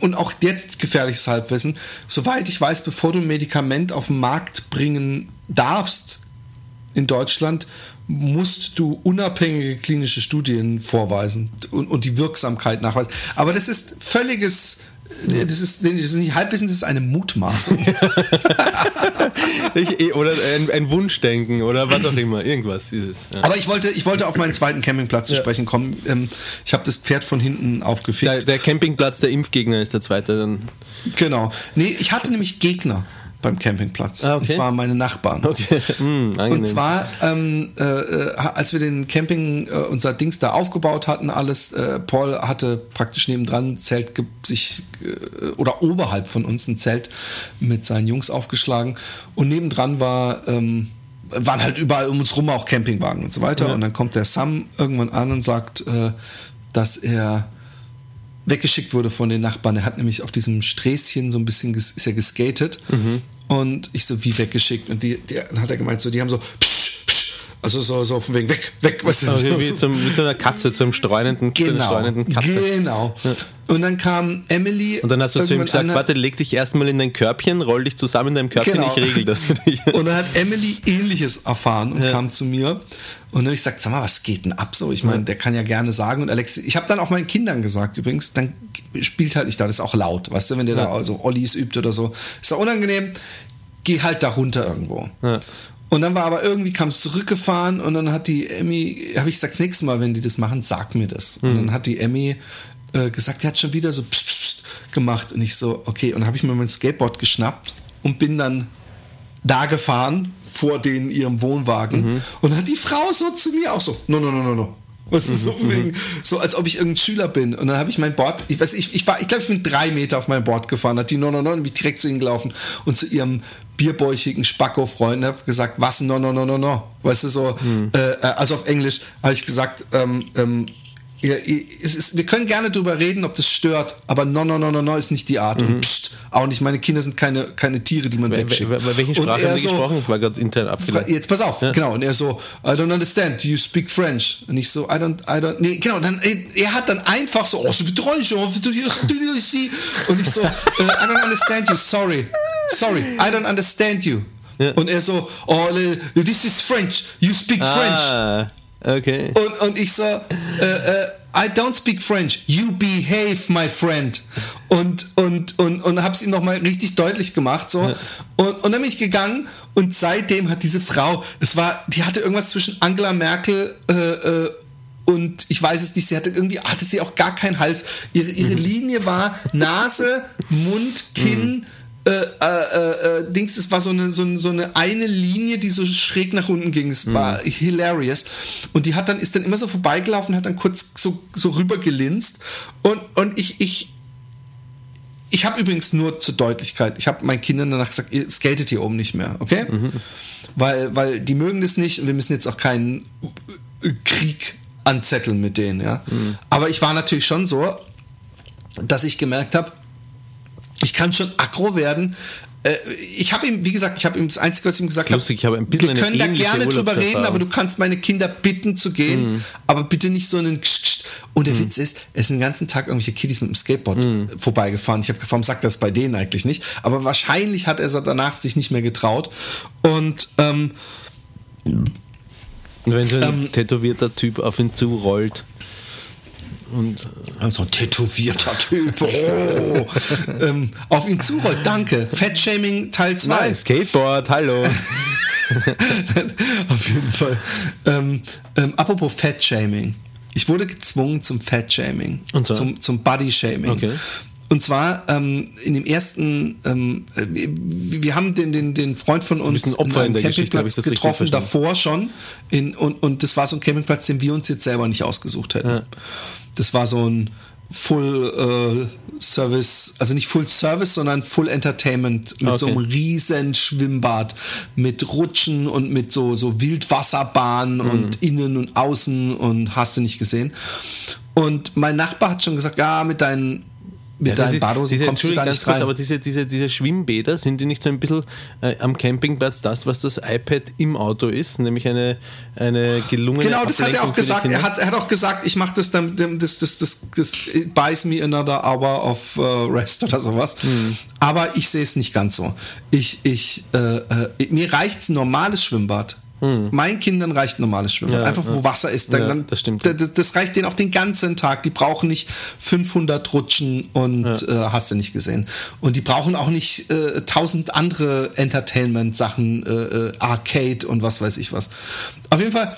und auch jetzt gefährliches Halbwissen. Soweit ich weiß, bevor du ein Medikament auf den Markt bringen darfst in Deutschland, musst du unabhängige klinische Studien vorweisen und, und die Wirksamkeit nachweisen. Aber das ist völliges, das ist, das ist nicht Halbwissen, das ist eine Mutmaßung. Ich, oder ein, ein Wunschdenken oder was auch immer, irgendwas ist es. Ja. Aber ich wollte, ich wollte auf meinen zweiten Campingplatz zu sprechen kommen. Ähm, ich habe das Pferd von hinten aufgefickt. Der, der Campingplatz der Impfgegner ist der zweite dann. Genau. Nee, ich hatte nämlich Gegner beim Campingplatz. Ah, okay. Und zwar meine Nachbarn. Okay, angenehm. Und zwar, ähm, äh, als wir den Camping, äh, unser Dings da aufgebaut hatten, alles, äh, Paul hatte praktisch nebendran ein Zelt sich äh, oder oberhalb von uns ein Zelt mit seinen Jungs aufgeschlagen. Und nebendran war, ähm, waren halt überall um uns rum auch Campingwagen und so weiter. Und dann kommt der Sam irgendwann an und sagt, äh, dass er weggeschickt wurde von den Nachbarn. Er hat nämlich auf diesem Sträßchen so ein bisschen ist er geskatet. Und ich so wie weggeschickt? Und die, die dann hat er gemeint so die haben so psch, also so so von wegen weg weg was Also wie, zum, wie zu einer Katze, zum streunenden, zu genau streunenden Katze. genau und dann kam Emily Und dann hast du zu ihm gesagt, an- warte, leg dich erstmal in dein Körbchen, roll dich zusammen in deinem Körbchen, Genau. ich regel das für dich. Und dann hat Emily ähnliches erfahren und kam zu mir. Und dann habe ich gesagt, sag mal, was geht denn ab so? Ich meine, der kann ja gerne sagen. Und Alex, ich habe dann auch meinen Kindern gesagt übrigens, dann spielt halt nicht da, das ist auch laut. Weißt du, wenn der da also Ollies übt oder so, ist doch unangenehm. Geh halt da runter irgendwo. Ja. Und dann war aber irgendwie, kam es zurückgefahren und dann hat die Emmy, habe ich gesagt, das nächste Mal, wenn die das machen, sag mir das. Und dann hat die Emmy äh, gesagt, die hat schon wieder so pst, pst, gemacht. Und ich so, okay. Und dann habe ich mir mein Skateboard geschnappt und bin dann da gefahren vor den ihrem Wohnwagen. Und dann hat die Frau so zu mir auch so, no, no, no, no, no. Was ist so, wegen, so als ob ich irgendein Schüler bin. Und dann habe ich mein Board, ich weiß, ich, ich war, ich glaube, ich bin drei Meter auf mein Board gefahren, hat die no, no, no, und bin direkt zu ihnen gelaufen und zu ihrem bierbäuchigen Spacko-Freund habe gesagt, was no, no, no, no, no. Weißt du, so, äh, äh, also auf Englisch habe ich gesagt, ähm, ähm, ja, ist, wir können gerne drüber reden, ob das stört, aber no, no, no, no, no ist nicht die Art. Und pst, auch nicht, meine Kinder sind keine, keine Tiere, die man wegschickt. Wel- wel- Welche Und Sprache er haben die so, gesprochen? Ich war gerade intern abgelenkt. Jetzt pass auf, genau. Und er so, I don't understand, you speak French. Und ich so, I don't, I don't, nee, genau. Dann, er hat dann einfach so, oh, je sie. Und ich so, äh, I don't understand you, sorry. Sorry, I don't understand you. Und er so, oh, this is French, you speak French. Ah, okay. Und, und ich so, äh, äh, I don't speak French. You behave, my friend. Und, und, und, und hab's ihm nochmal richtig deutlich gemacht. So. Und, und dann bin ich gegangen und seitdem hat diese Frau, es war, die hatte irgendwas zwischen Angela Merkel äh, äh, und ich weiß es nicht, sie hatte irgendwie, hatte sie auch gar keinen Hals. Ihre, ihre Linie war Nase, Mund, Kinn, äh, äh, äh, äh, Dings, es war so eine, so, eine, so eine eine Linie, die so schräg nach unten ging. Es war hilarious. Und die hat dann, ist dann immer so vorbeigelaufen, hat dann kurz so, so rüber gelinst. Und, und ich, ich, ich habe übrigens nur zur Deutlichkeit, ich habe meinen Kindern danach gesagt, ihr skatet hier oben nicht mehr, okay? Weil, weil die mögen das nicht und wir müssen jetzt auch keinen Krieg anzetteln mit denen, ja. Aber ich war natürlich schon so, dass ich gemerkt habe, ich kann schon aggro werden. Äh, Ich habe ihm, wie gesagt, ich habe ihm das Einzige, was ich ihm gesagt habe, Lustig, ich habe ein bisschen wir können da gerne drüber reden, aber du kannst meine Kinder bitten zu gehen, aber bitte nicht so einen Ksch, Ksch. Und der Witz ist, es sind den ganzen Tag irgendwelche Kiddies mit dem Skateboard äh, vorbeigefahren. Ich habe gefragt, sagt das bei denen eigentlich nicht? Aber wahrscheinlich hat er danach sich nicht mehr getraut. Und ähm, wenn so ein Ähm, tätowierter Typ auf ihn zurollt und so ein tätowierter Typ, oh, ähm, auf ihn zurollt. Danke. Fettshaming Teil 2. Nein, Skateboard, hallo. Auf jeden Fall. Ähm, ähm, apropos Fettshaming. Ich wurde gezwungen zum Fettshaming. Und zwar? Zum, zum Bodyshaming. Okay. Und zwar ähm, in dem ersten, ähm, äh, wir, haben den, den, den Freund von uns ein Opfer in der Campingplatz getroffen, davor schon. In, und, und das war so ein Campingplatz, den wir uns jetzt selber nicht ausgesucht hätten. Das war so ein Full äh, Service, also nicht Full Service, sondern Full Entertainment mit so Okay. einem riesen Schwimmbad, mit Rutschen und mit so, so Wildwasserbahnen Mhm. und innen und außen und hast du nicht gesehen. Und mein Nachbar hat schon gesagt, ja, mit deinen, mit Ja, deinen diese- Badehosen diese, kommst du da nicht kurz, rein. aber diese, diese, diese Schwimmbäder, sind die nicht so ein bisschen äh, am Campingplatz das, was das iPad im Auto ist? Nämlich eine, eine gelungene Genau, das hat er Ablenkung auch gesagt. Er hat, er hat auch gesagt, ich mache das dann, das, das, das, das, buys me another hour of uh, rest oder sowas. Hm. Aber ich sehe es nicht ganz so. Ich, ich, äh, äh, mir reicht ein normales Schwimmbad. Meinen Kindern reicht ein normales Schwimmbad. Hm. Ja, Einfach, wo ja. Wasser ist. Dann, Ja, dann, das stimmt. da- da- Das reicht denen auch den ganzen Tag. Die brauchen nicht 500 Rutschen und äh, hast du nicht gesehen. Und die brauchen auch nicht äh, tausend andere Entertainment-Sachen, äh, äh, Arcade und was weiß ich was. Auf jeden Fall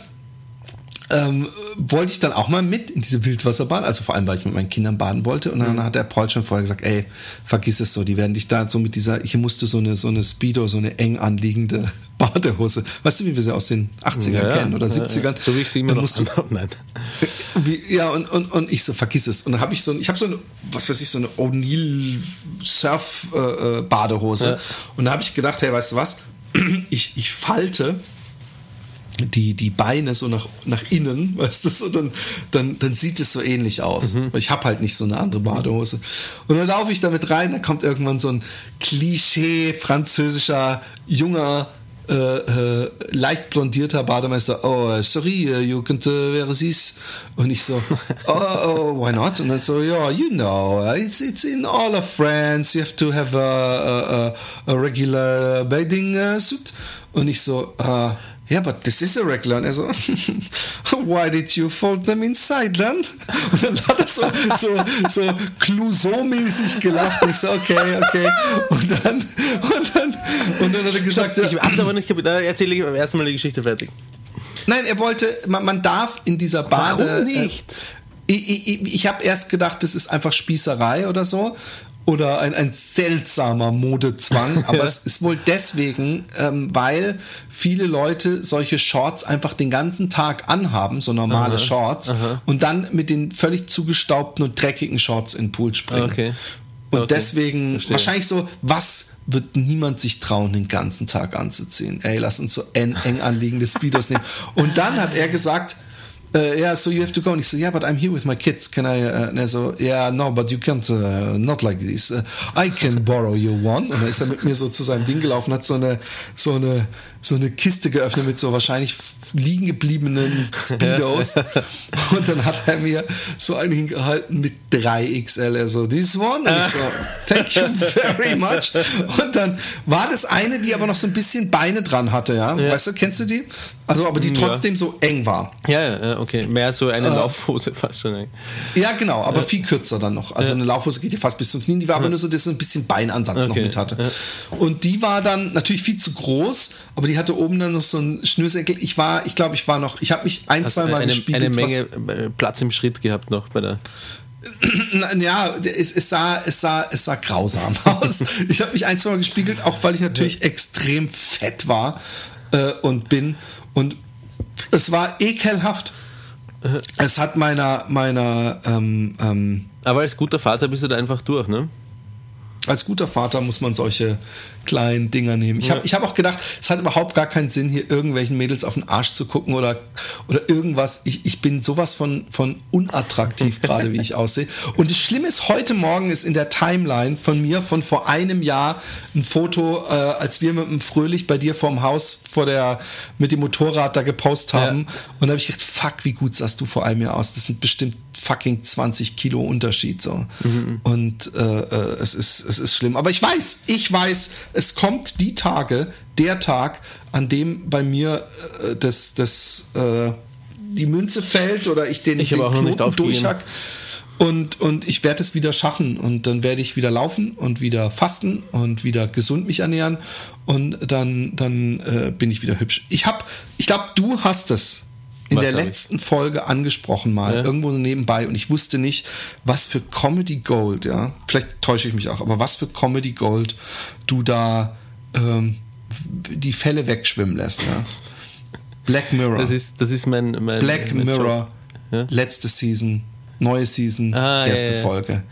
ähm, wollte ich dann auch mal mit in diese Wildwasserbahn, also vor allem, weil ich mit meinen Kindern baden wollte. Und dann Mhm. hat der Paul schon vorher gesagt, ey, vergiss es so, die werden dich da so mit dieser, hier musste so eine, so eine Speedo, so eine eng anliegende Badehose. Weißt du, wie wir sie aus den 80ern Ja, kennen oder Ja, 70ern? ja. So wie ich sie immer Dann noch musst du, anhabe. Nein. wie, ja, und, und, und ich so, vergiss es. Und dann habe ich so, ich habe so eine, was weiß ich, so eine O'Neill Surf äh, äh, Badehose. Ja. Und da habe ich gedacht, hey, weißt du was? Ich, ich falte die, die Beine so nach, nach innen, weißt du, so, dann, dann, dann sieht es so ähnlich aus. Weil ich habe halt nicht so eine andere Badehose. Und dann laufe ich damit rein, da kommt irgendwann so ein Klischee französischer, junger, äh, äh, leicht blondierter Bademeister, oh, sorry, uh, you can't uh, wear this. Und ich so, oh, oh, why not? Und dann so, ja, you know, it's, it's in all of France, you have to have a, a, a regular bathing uh, suit. Und ich so, uh, yeah, but this is a regular. Und er so, why did you fold them inside then? Und dann hat er so, so, so Clouseau-mäßig gelacht. Ich so, okay, okay. Und dann, und dann, und dann hat er gesagt, Ich hab's aber nicht kapiert. Da erzähle ich erstmal die Geschichte fertig. Nein, er wollte, man, man darf in dieser Bade. Warum nicht? Äh, ich ich, ich, ich habe erst gedacht, das ist einfach Spießerei oder so. Oder ein, ein seltsamer Modezwang. Aber es ist wohl deswegen, ähm, weil viele Leute solche Shorts einfach den ganzen Tag anhaben, so normale Shorts, und dann mit den völlig zugestaubten und dreckigen Shorts in den Pool springen. Okay. Und Okay. deswegen Verstehe. wahrscheinlich so, was wird niemand sich trauen, den ganzen Tag anzuziehen? Ey, lass uns so eng, eng anliegende Speedos nehmen. Und dann hat er gesagt, uh, yeah, so you have to go. Und ich so, yeah, but I'm here with my kids. Can I? Uh, und er so, yeah, no, but you can't, uh, not like this. Uh, I can borrow you one. Und dann ist er mit mir so zu seinem Ding gelaufen, hat so eine, so eine, so eine Kiste geöffnet mit so wahrscheinlich liegen gebliebenen Speedos. Und dann hat er mir so einen hingehalten mit 3XL. Er so, this one? Und ich so, thank you very much. Und dann war das eine, die aber noch so ein bisschen Beine dran hatte, ja. Weißt du, kennst du die? Also, aber die trotzdem so eng war. Ja, ja, okay. Mehr so eine Laufhose fast schon. Ja, genau, aber viel kürzer dann noch. Also eine Laufhose geht ja fast bis zum Knien. Die war aber nur so, dass sie ein bisschen Beinansatz noch Okay, mit hatte. Und die war dann natürlich viel zu groß, aber die hatte oben dann noch so einen Schnürsenkel. Ich war, ich glaube, ich war noch, ich habe mich ein, Hast zwei Mal eine, gespielt. eine Menge äh, Platz im Schritt gehabt noch bei der. ja, es, es, sah, es, sah, es sah grausam aus. Ich habe mich ein, zwei Mal gespiegelt, auch weil ich natürlich extrem fett war äh, und bin. Und es war ekelhaft. Es hat meiner, meiner, ähm, ähm, Aber als guter Vater bist du da einfach durch, ne? Als guter Vater muss man solche kleinen Dinger nehmen. Ich habe ich hab auch gedacht, es hat überhaupt gar keinen Sinn, hier irgendwelchen Mädels auf den Arsch zu gucken oder, oder irgendwas. Ich, ich bin sowas von, von unattraktiv gerade, wie ich aussehe. Und das Schlimme ist, heute Morgen ist in der Timeline von mir von vor einem Jahr ein Foto, äh, als wir mit dem Fröhlich bei dir vorm Haus vor der, mit dem Motorrad da gepostet haben. Und da habe ich gedacht, fuck, wie gut sahst du vor einem Jahr aus. Das sind bestimmt fucking 20 Kilo Unterschied so. Und äh, äh, es, ist, es ist schlimm. Aber ich weiß, ich weiß, es kommt die Tage, der Tag, an dem bei mir äh, das, das, äh, die Münze fällt oder ich den, Ich den auch noch nicht aufgegeben. durchhack. Und, und ich werde es wieder schaffen und dann werde ich wieder laufen und wieder fasten und wieder gesund mich ernähren und dann, dann äh, bin ich wieder hübsch. Ich habe, ich glaube, du hast es in der letzten Folge angesprochen mal, Ja. irgendwo nebenbei und ich wusste nicht, was für Comedy Gold, ja, vielleicht täusche ich mich auch, aber was für Comedy Gold du da ähm, die Fälle wegschwimmen lässt, ja. Black Mirror. Das ist, das ist mein, mein Black mein Mirror. Ja? letzte Season, neue Season, Ah, erste ja. Folge.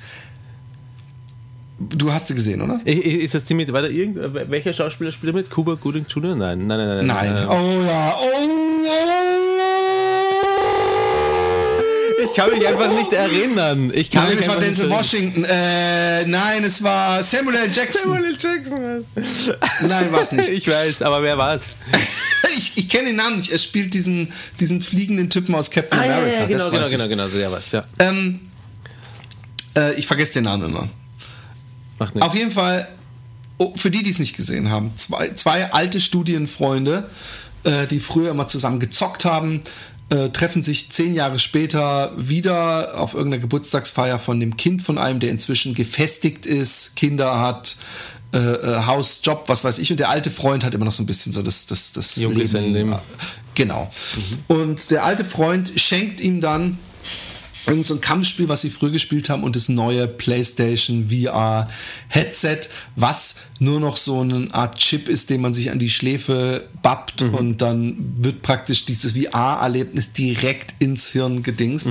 Du hast sie gesehen, oder? Ist das ziemlich weiter? Irgend, welcher Schauspieler spielt mit? Cuba Gooding Jr.? Nein, nein, nein, nein. Nein. Äh, Oh ja. Oh, Ich kann mich einfach nicht erinnern. Ich kann Nein, mich es war Denzel Washington. Äh, nein, es war Samuel L. Jackson. Samuel L. Jackson. Nein, war es nicht. Ich weiß, aber wer war's? ich ich kenne den Namen nicht. Er spielt diesen, diesen fliegenden Typen aus Captain America. genau, das genau, ich. genau, genau, der war's, ja. Ähm, äh, ich vergesse den Namen immer. Macht nichts. Auf jeden Fall, oh, für die, die es nicht gesehen haben, zwei, zwei alte Studienfreunde, äh, die früher immer zusammen gezockt haben, äh, treffen sich zehn Jahre später wieder auf irgendeiner Geburtstagsfeier von dem Kind von einem, der inzwischen gefestigt ist, Kinder hat, äh, äh, Haus, Job, was weiß ich. Und der alte Freund hat immer noch so ein bisschen so das, das, das. Leben. Genau. Und der alte Freund schenkt ihm dann irgend so ein Kampfspiel, was sie früher gespielt haben und das neue PlayStation VR Headset, was nur noch so eine Art Chip ist, den man sich an die Schläfe bappt und dann wird praktisch dieses VR-Erlebnis direkt ins Hirn gedingst.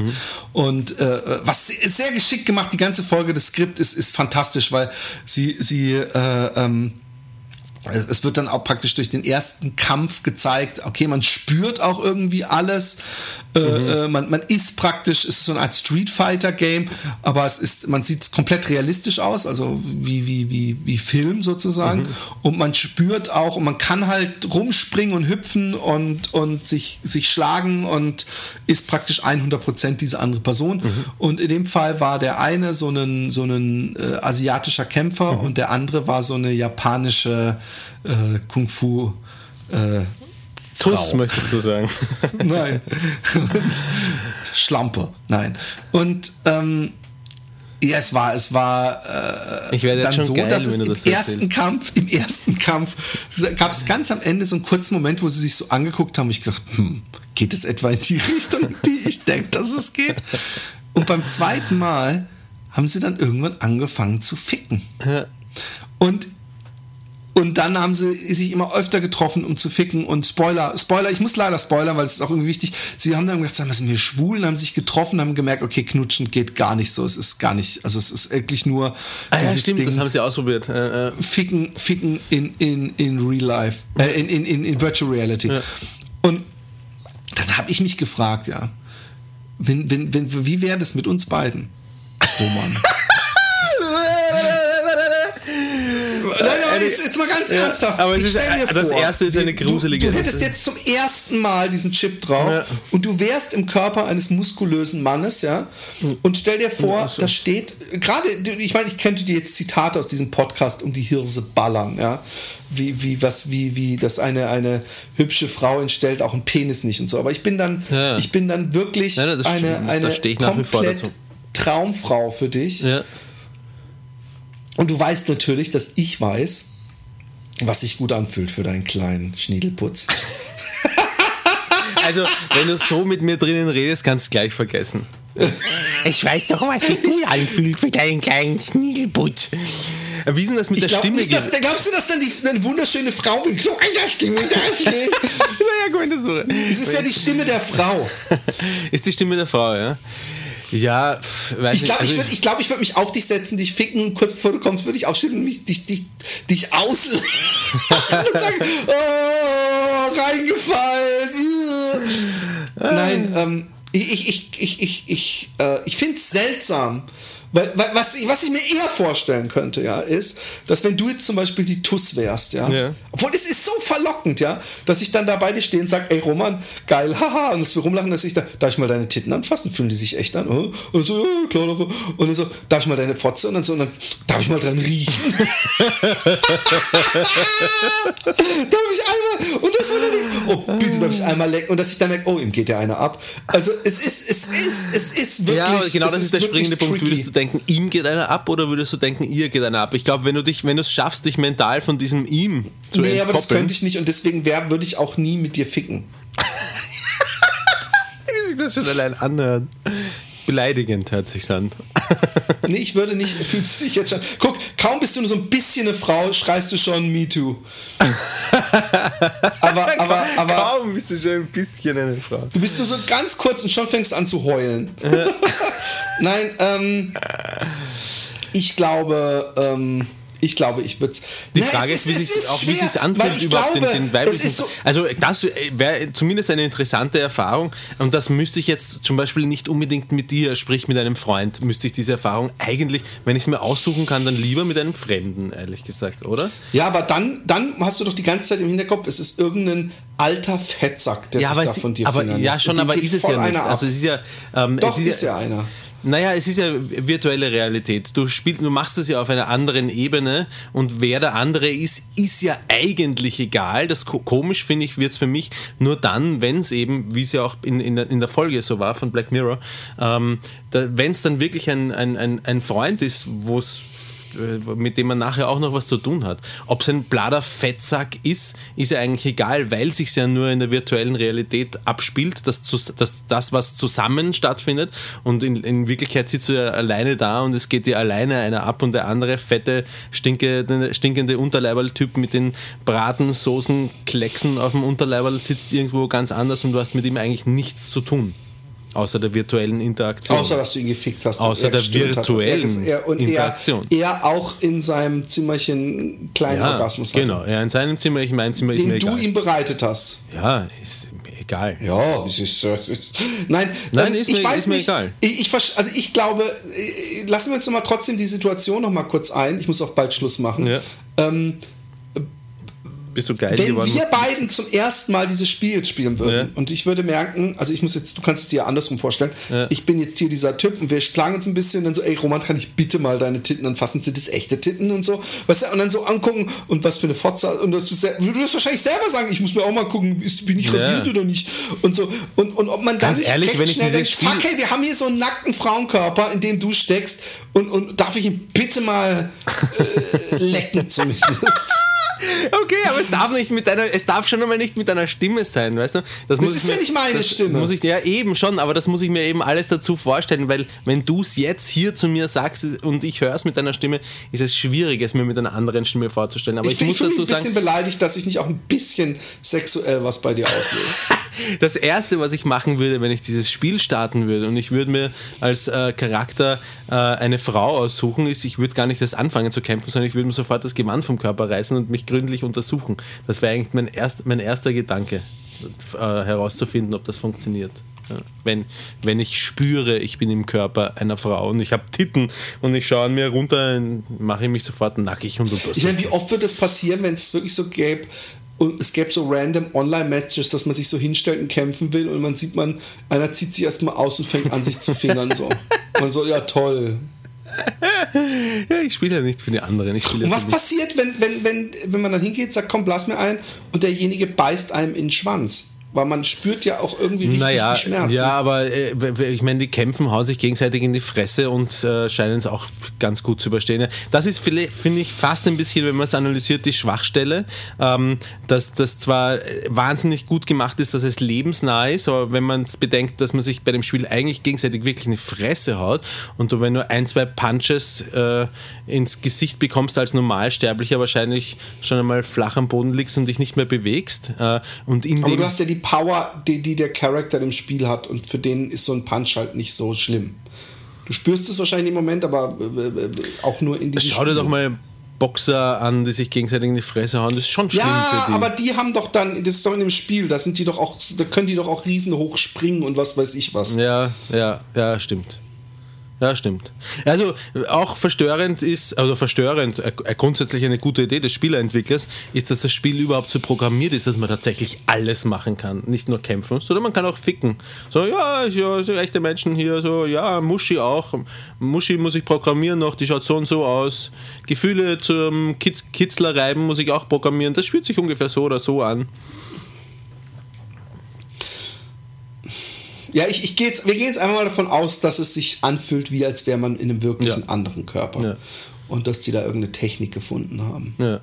Und äh, was sehr, sehr geschickt gemacht, die ganze Folge, das Skript ist, ist fantastisch, weil sie, sie äh, ähm, es wird dann auch praktisch durch den ersten Kampf gezeigt, okay, man spürt auch irgendwie alles. Äh, äh, man, man ist praktisch, es ist so eine Art Street Fighter Game, aber es ist, man sieht komplett realistisch aus, also wie, wie, wie, wie Film sozusagen. Und man spürt auch, und man kann halt rumspringen und hüpfen und, und sich, sich schlagen und ist praktisch 100% diese andere Person. Und in dem Fall war der eine so ein, so ein äh, asiatischer Kämpfer und der andere war so eine japanische äh, Kung Fu. Äh, Tuss, Frau. möchtest du sagen. Nein. Und Schlampe. Nein. Und ähm, ja, es war, es war äh, Ich werde jetzt dann schon so, geil, dass es im das ersten erzählst. Kampf, im ersten Kampf gab es ganz am Ende so einen kurzen Moment, wo sie sich so angeguckt haben. Ich gedacht, hm, geht es etwa in die Richtung, die ich denke, dass es geht? Und beim zweiten Mal haben sie dann irgendwann angefangen zu ficken. Und und dann haben sie sich immer öfter getroffen, um zu ficken. Und Spoiler, Spoiler, ich muss leider spoilern, weil es ist auch irgendwie wichtig. Sie haben dann gesagt, sind wir schwul, haben sich getroffen, haben gemerkt, okay, knutschen geht gar nicht so. Es ist gar nicht, also es ist wirklich nur Ah, ja, stimmt, Ding, das haben sie ausprobiert. Äh, äh, ficken, ficken in, in, in real life, äh, in, in, in, in Virtual Reality. Und dann habe ich mich gefragt, ja, wenn, wenn, wenn, wie wäre das mit uns beiden? Roman. Nein, aber jetzt, jetzt mal ganz Ja, ernsthaft. aber Ich ist- das vor, erste ist eine gruselige Du, du hättest jetzt zum ersten Mal diesen Chip drauf Ja. und du wärst im Körper eines muskulösen Mannes, ja. Und stell dir vor, da steht, gerade, ich meine, ich könnte dir jetzt Zitate aus diesem Podcast um die Hirse ballern, ja. Wie, wie, was, wie, wie, dass eine, eine hübsche Frau entstellt auch einen Penis nicht und so. Aber ich bin dann, Ja. ich bin dann wirklich Ja, eine, eine komplett. Traumfrau für dich. Ja. Und du weißt natürlich, dass ich weiß, was sich gut anfühlt für deinen kleinen Schniedelputz. Also, wenn du so mit mir drinnen redest, kannst du gleich vergessen. Ich weiß doch, was sich gut anfühlt für deinen kleinen Schniedelputz. Wie ist denn das mit Ich der glaub Stimme? nicht, dass, glaubst du, dass dann die, eine wunderschöne Frau mit so einer Stimme da steht? naja, gut, das so. Es ist ja die Stimme der Frau. Ist die Stimme der Frau, ja? Ja, weiß Ich glaube, nicht. ich Also würde ich glaub, ich würd mich auf dich setzen, dich ficken kurz bevor du kommst, würde ich aufstehen und mich, dich, dich, dich auslachen und sagen, oh, reingefallen. Nein, ähm, ich, ich, ich, ich, ich, ich, äh, ich finde es seltsam. Weil, weil, was, ich, was ich mir eher vorstellen könnte, ja, ist, dass wenn du jetzt zum Beispiel die Tuss wärst, ja, Ja. obwohl es ist so verlockend, ja, dass ich dann da bei dir stehe und sage, ey Roman, geil, haha, und dass wir rumlachen, dass ich da, darf ich mal deine Titten anfassen? Fühlen die sich echt an? Oh? Und so, ja, klar, und dann so, darf ich mal deine Fotze? Und dann so, und dann, darf ich mal dran riechen? darf ich einmal, und das würde dann, oh, bitte darf ich einmal lecken, und dass ich dann merke, oh, ihm geht ja einer ab. Also, es ist, es ist, es ist wirklich, ja, genau das ist der springende Punkt. Denken, ihm geht einer ab oder würdest du denken, ihr geht einer ab? Ich glaube, wenn du dich, wenn du es schaffst, dich mental von diesem ihm zu Nee, aber das entkoppeln, könnte ich nicht und deswegen würde ich auch nie mit dir ficken. wie sich das schon allein anhört. Beleidigend hört sich an. Nee, ich würde nicht, fühlst du dich jetzt schon. Guck, kaum bist du nur so ein bisschen eine Frau, schreist du schon Me Too. aber, aber, aber Kaum bist du schon ein bisschen eine Frau. du bist nur so ganz kurz und schon fängst an zu heulen. Nein, ähm, ich glaube, ähm, ich glaube, ich würde Die Frage ist, wie sich auch wie sich anfühlt, überhaupt den, den weiblichen. So, also das wäre zumindest eine interessante Erfahrung und das müsste ich jetzt zum Beispiel nicht unbedingt mit dir, sprich mit einem Freund, müsste ich diese Erfahrung eigentlich, wenn ich es mir aussuchen kann, dann lieber mit einem Fremden, ehrlich gesagt, oder? ja, aber dann, dann hast du doch die ganze Zeit im Hinterkopf, es ist irgendein alter Fettsack, der ja, sich da es- von dir aber ja schon, aber ist es ja nicht. Also es ist ja, ähm, Doch, es ist ja einer. Naja, es ist ja virtuelle Realität. Du, spielst, du machst es ja auf einer anderen Ebene und wer der andere ist, ist ja eigentlich egal. Das ko- komisch finde ich, wird es für mich nur dann, wenn es eben, wie es ja auch in, in, der, in der Folge so war von Black Mirror, ähm, wenn es dann wirklich ein, ein, ein, ein Freund ist, wo es mit dem man nachher auch noch was zu tun hat. Ob es ein blader Fettsack ist, ist ja eigentlich egal, weil sich ja nur in der virtuellen Realität abspielt, dass das, das, das was zusammen stattfindet und in, in Wirklichkeit sitzt du ja alleine da und es geht dir alleine einer ab und der andere fette, stinkende, stinkende Unterleiberl-Typ mit den Braten, Soßen, Klecksen auf dem Unterleiberl sitzt irgendwo ganz anders und du hast mit ihm eigentlich nichts zu tun. Außer der virtuellen Interaktion. Außer, dass du ihn gefickt hast. Außer er der hat. Und er- virtuellen er- und Interaktion. Er, er auch in seinem Zimmerchen einen kleinen ja, Orgasmus hatte. Genau, ja, in seinem Zimmer, ich in meinem Zimmer ist mir Den du egal. ihm bereitet hast. ja, ist mir egal. Ja, es ist, es ist Nein, Nein, ähm, ist ich mir- weiß ist mir nicht. egal. Ich, ich, also ich glaube, äh, lassen wir uns noch mal trotzdem die Situation noch mal kurz ein. Ich muss auch bald Schluss machen. Ja. Ähm, Bist du geil wenn geworden? wir beiden zum ersten Mal dieses Spiel jetzt spielen würden Ja. und ich würde merken, also ich muss jetzt, du kannst es dir andersrum vorstellen, Ja. ich bin jetzt hier dieser Typ und wir schlagen uns ein bisschen dann so, ey Roman, kann ich bitte mal deine Titten anfassen, sind das echte Titten und so, weißt du, und dann so angucken und was für eine Fotze und das du, wirst wahrscheinlich selber sagen, ich muss mir auch mal gucken, ist, bin ich Ja. rasiert oder nicht und so und, und ob man dann Ganz nicht ehrlich, recht wenn schnell denkt, fuck Spiel- hey, wir haben hier so einen nackten Frauenkörper, in dem du steckst und, und darf ich ihn bitte mal äh, lecken zumindest. Okay, aber es darf nicht mit deiner, es darf schon einmal nicht mit deiner Stimme sein, weißt du? Das, muss ist ich ja mir- nicht meine das Stimme. Muss ich, ja, eben schon, aber das muss ich mir eben alles dazu vorstellen, weil wenn du es jetzt hier zu mir sagst und ich höre es mit deiner Stimme, ist es schwierig, es mir mit einer anderen Stimme vorzustellen. Aber ich, ich, bin- muss ich fühle mich dazu ein bisschen sagen, beleidigt, dass ich nicht auch ein bisschen sexuell was bei dir auslöse. das Erste, was ich machen würde, wenn ich dieses Spiel starten würde und ich würde mir als äh, Charakter äh, eine Frau aussuchen, ist, ich würde gar nicht erst anfangen zu kämpfen, sondern ich würde mir sofort das Gewand vom Körper reißen und mich gründlich untersuchen. Das wäre eigentlich mein, erst, mein erster Gedanke, äh, herauszufinden, ob das funktioniert. Ja. Wenn, wenn ich spüre, ich bin im Körper einer Frau und ich habe Titten und ich schaue an mir runter, mache ich mich sofort nackig und Ich meine, wie oft wird das passieren, wenn es wirklich so gäbe, und es gäbe so random Online-Matches, dass man sich so hinstellt und kämpfen will und man sieht man, einer zieht sich erstmal aus und fängt an, sich zu fingern so. Man so, ja toll. Ja, ich spiele ja nicht für die anderen. Ich spiele Und ja was passiert, wenn, wenn, wenn, wenn man dann hingeht, sagt, komm, blass mir ein und derjenige beißt einem in den Schwanz? Weil man spürt ja auch irgendwie richtig Naja, die Schmerzen. ja, aber äh, ich meine, die kämpfen, hauen sich gegenseitig in die Fresse und äh, scheinen es auch ganz gut zu überstehen. Das ist, finde ich, fast ein bisschen, wenn man es analysiert, die Schwachstelle, ähm, dass das zwar wahnsinnig gut gemacht ist, dass es lebensnah ist, aber wenn man es bedenkt, dass man sich bei dem Spiel eigentlich gegenseitig wirklich eine Fresse haut und du, wenn du ein, zwei Punches äh, ins Gesicht bekommst als Normalsterblicher, wahrscheinlich schon einmal flach am Boden liegst und dich nicht mehr bewegst. Äh, und in aber dem du hast ja die Power, die, die der Charakter im Spiel hat und für den ist so ein Punch halt nicht so schlimm. Du spürst es wahrscheinlich im Moment, aber äh, äh, auch nur in diesem Schau dir doch mal Boxer an, die sich gegenseitig in die Fresse hauen. Das ist schon schlimm Ja, für die. aber die haben doch dann, das ist doch in dem Spiel, da sind die doch auch, da können die doch auch riesen hoch springen und was weiß ich was. ja, ja, ja, stimmt. Ja, stimmt. Also auch verstörend ist, also verstörend, äh, grundsätzlich eine gute Idee des Spieleentwicklers, ist, dass das Spiel überhaupt so programmiert ist, dass man tatsächlich alles machen kann. Nicht nur kämpfen, sondern man kann auch ficken. So, ja, ja, so echte Menschen hier, so, ja, Muschi auch. Muschi muss ich programmieren noch, die schaut so und so aus. Gefühle zum Kitz Kitzler reiben muss ich auch programmieren. Das fühlt sich ungefähr so oder so an. Ja, ich, ich gehe jetzt, wir gehen jetzt einmal mal davon aus, dass es sich anfühlt, wie als wäre man in einem wirklichen Ja. anderen Körper. Ja. Und dass die da irgendeine Technik gefunden haben. Ja.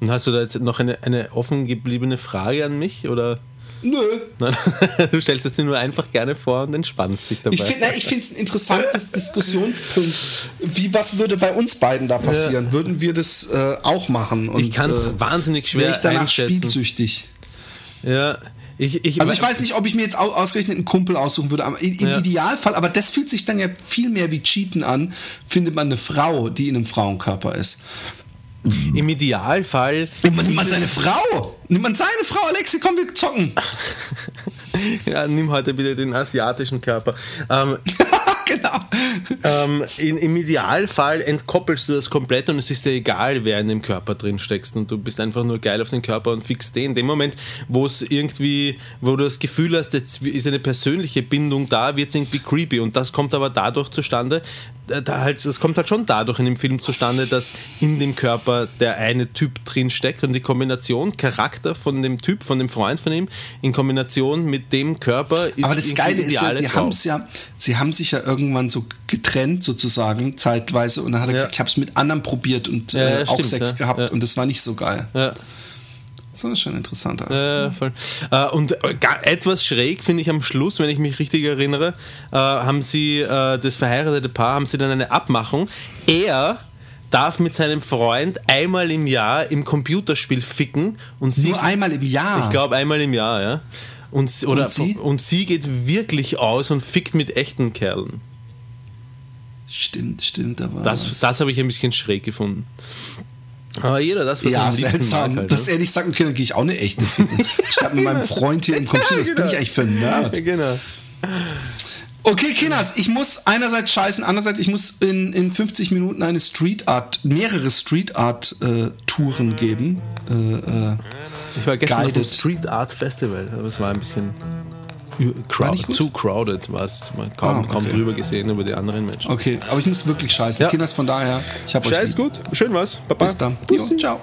Und hast du da jetzt noch eine, eine offen gebliebene Frage an mich? Oder? Nö. Nein, du stellst es dir nur einfach gerne vor und entspannst dich dabei. Ich finde es ein interessantes Diskussionspunkt. Wie, was würde bei uns beiden da passieren? Würden wir das äh, auch machen? Und, ich kann es äh, wahnsinnig schwer ich danach einschätzen. spielsüchtig. Ja, ich, ich, Also ich weiß nicht, ob ich mir jetzt au- ausgerechnet einen Kumpel aussuchen würde. aber Im Ja. Idealfall, aber das fühlt sich dann ja viel mehr wie Cheaten an, findet man eine Frau, die in einem Frauenkörper ist. Im Idealfall. Nimmt man, seine Frau? Nimmt man seine Frau, Alexi, komm, wir zocken. Ja, nimm heute bitte den asiatischen Körper. Ähm. Ähm, in, Im Idealfall entkoppelst du das komplett und es ist dir egal, wer in dem Körper drin steckst. Und du bist einfach nur geil auf den Körper und fix den. In dem Moment, wo es irgendwie, wo du das Gefühl hast, jetzt ist eine persönliche Bindung da, wird es irgendwie creepy. Und das kommt aber dadurch zustande, da halt, das kommt halt schon dadurch in dem Film zustande, dass in dem Körper der eine Typ drin steckt. Und die Kombination Charakter von dem Typ, von dem Freund von ihm, in Kombination mit dem Körper ist Aber das Geile ist ja, sie haben es ja, sie haben sich ja irgendwann so getrennt sozusagen zeitweise und dann hat er Ja. gesagt, ich habe es mit anderen probiert und Ja, äh, auch stimmt, Sex gehabt und das war nicht so geil. Ja. So ist schon interessanter. Ja, voll. Äh, und äh, etwas schräg finde ich am Schluss, wenn ich mich richtig erinnere, äh, haben sie, äh, das verheiratete Paar, haben sie dann eine Abmachung. Er darf mit seinem Freund einmal im Jahr im Computerspiel ficken und sie, Nur einmal im Jahr. ich glaube einmal im Jahr, ja. Und, oder, Und sie? und sie geht wirklich aus und fickt mit echten Kerlen. Stimmt, stimmt, aber. Das, das habe ich ein bisschen schräg gefunden. Aber jeder das, was ja, am liebsten mag. Halt, das ne? ehrlich sagen, dann gehe ich auch eine echte ficken. Statt mit meinem Freund hier im Computer. Was bin ich eigentlich für ein Nerd? Genau. Okay, Kinders, ich muss einerseits scheißen, andererseits ich muss in, in 50 Minuten eine Street Art, mehrere Street Art äh, Touren geben. Äh, äh, Ich war gestern auf dem Guided. Street Art Festival, aber es war ein bisschen crowded. zu crowded, was man kaum, ah, okay. kaum drüber gesehen über die anderen Menschen. Okay, aber ich muss wirklich scheißen. Ja. Kinders, von daher, ich habe euch. Scheiß gut, schön was. Baba. Bis dann. Jo, ciao.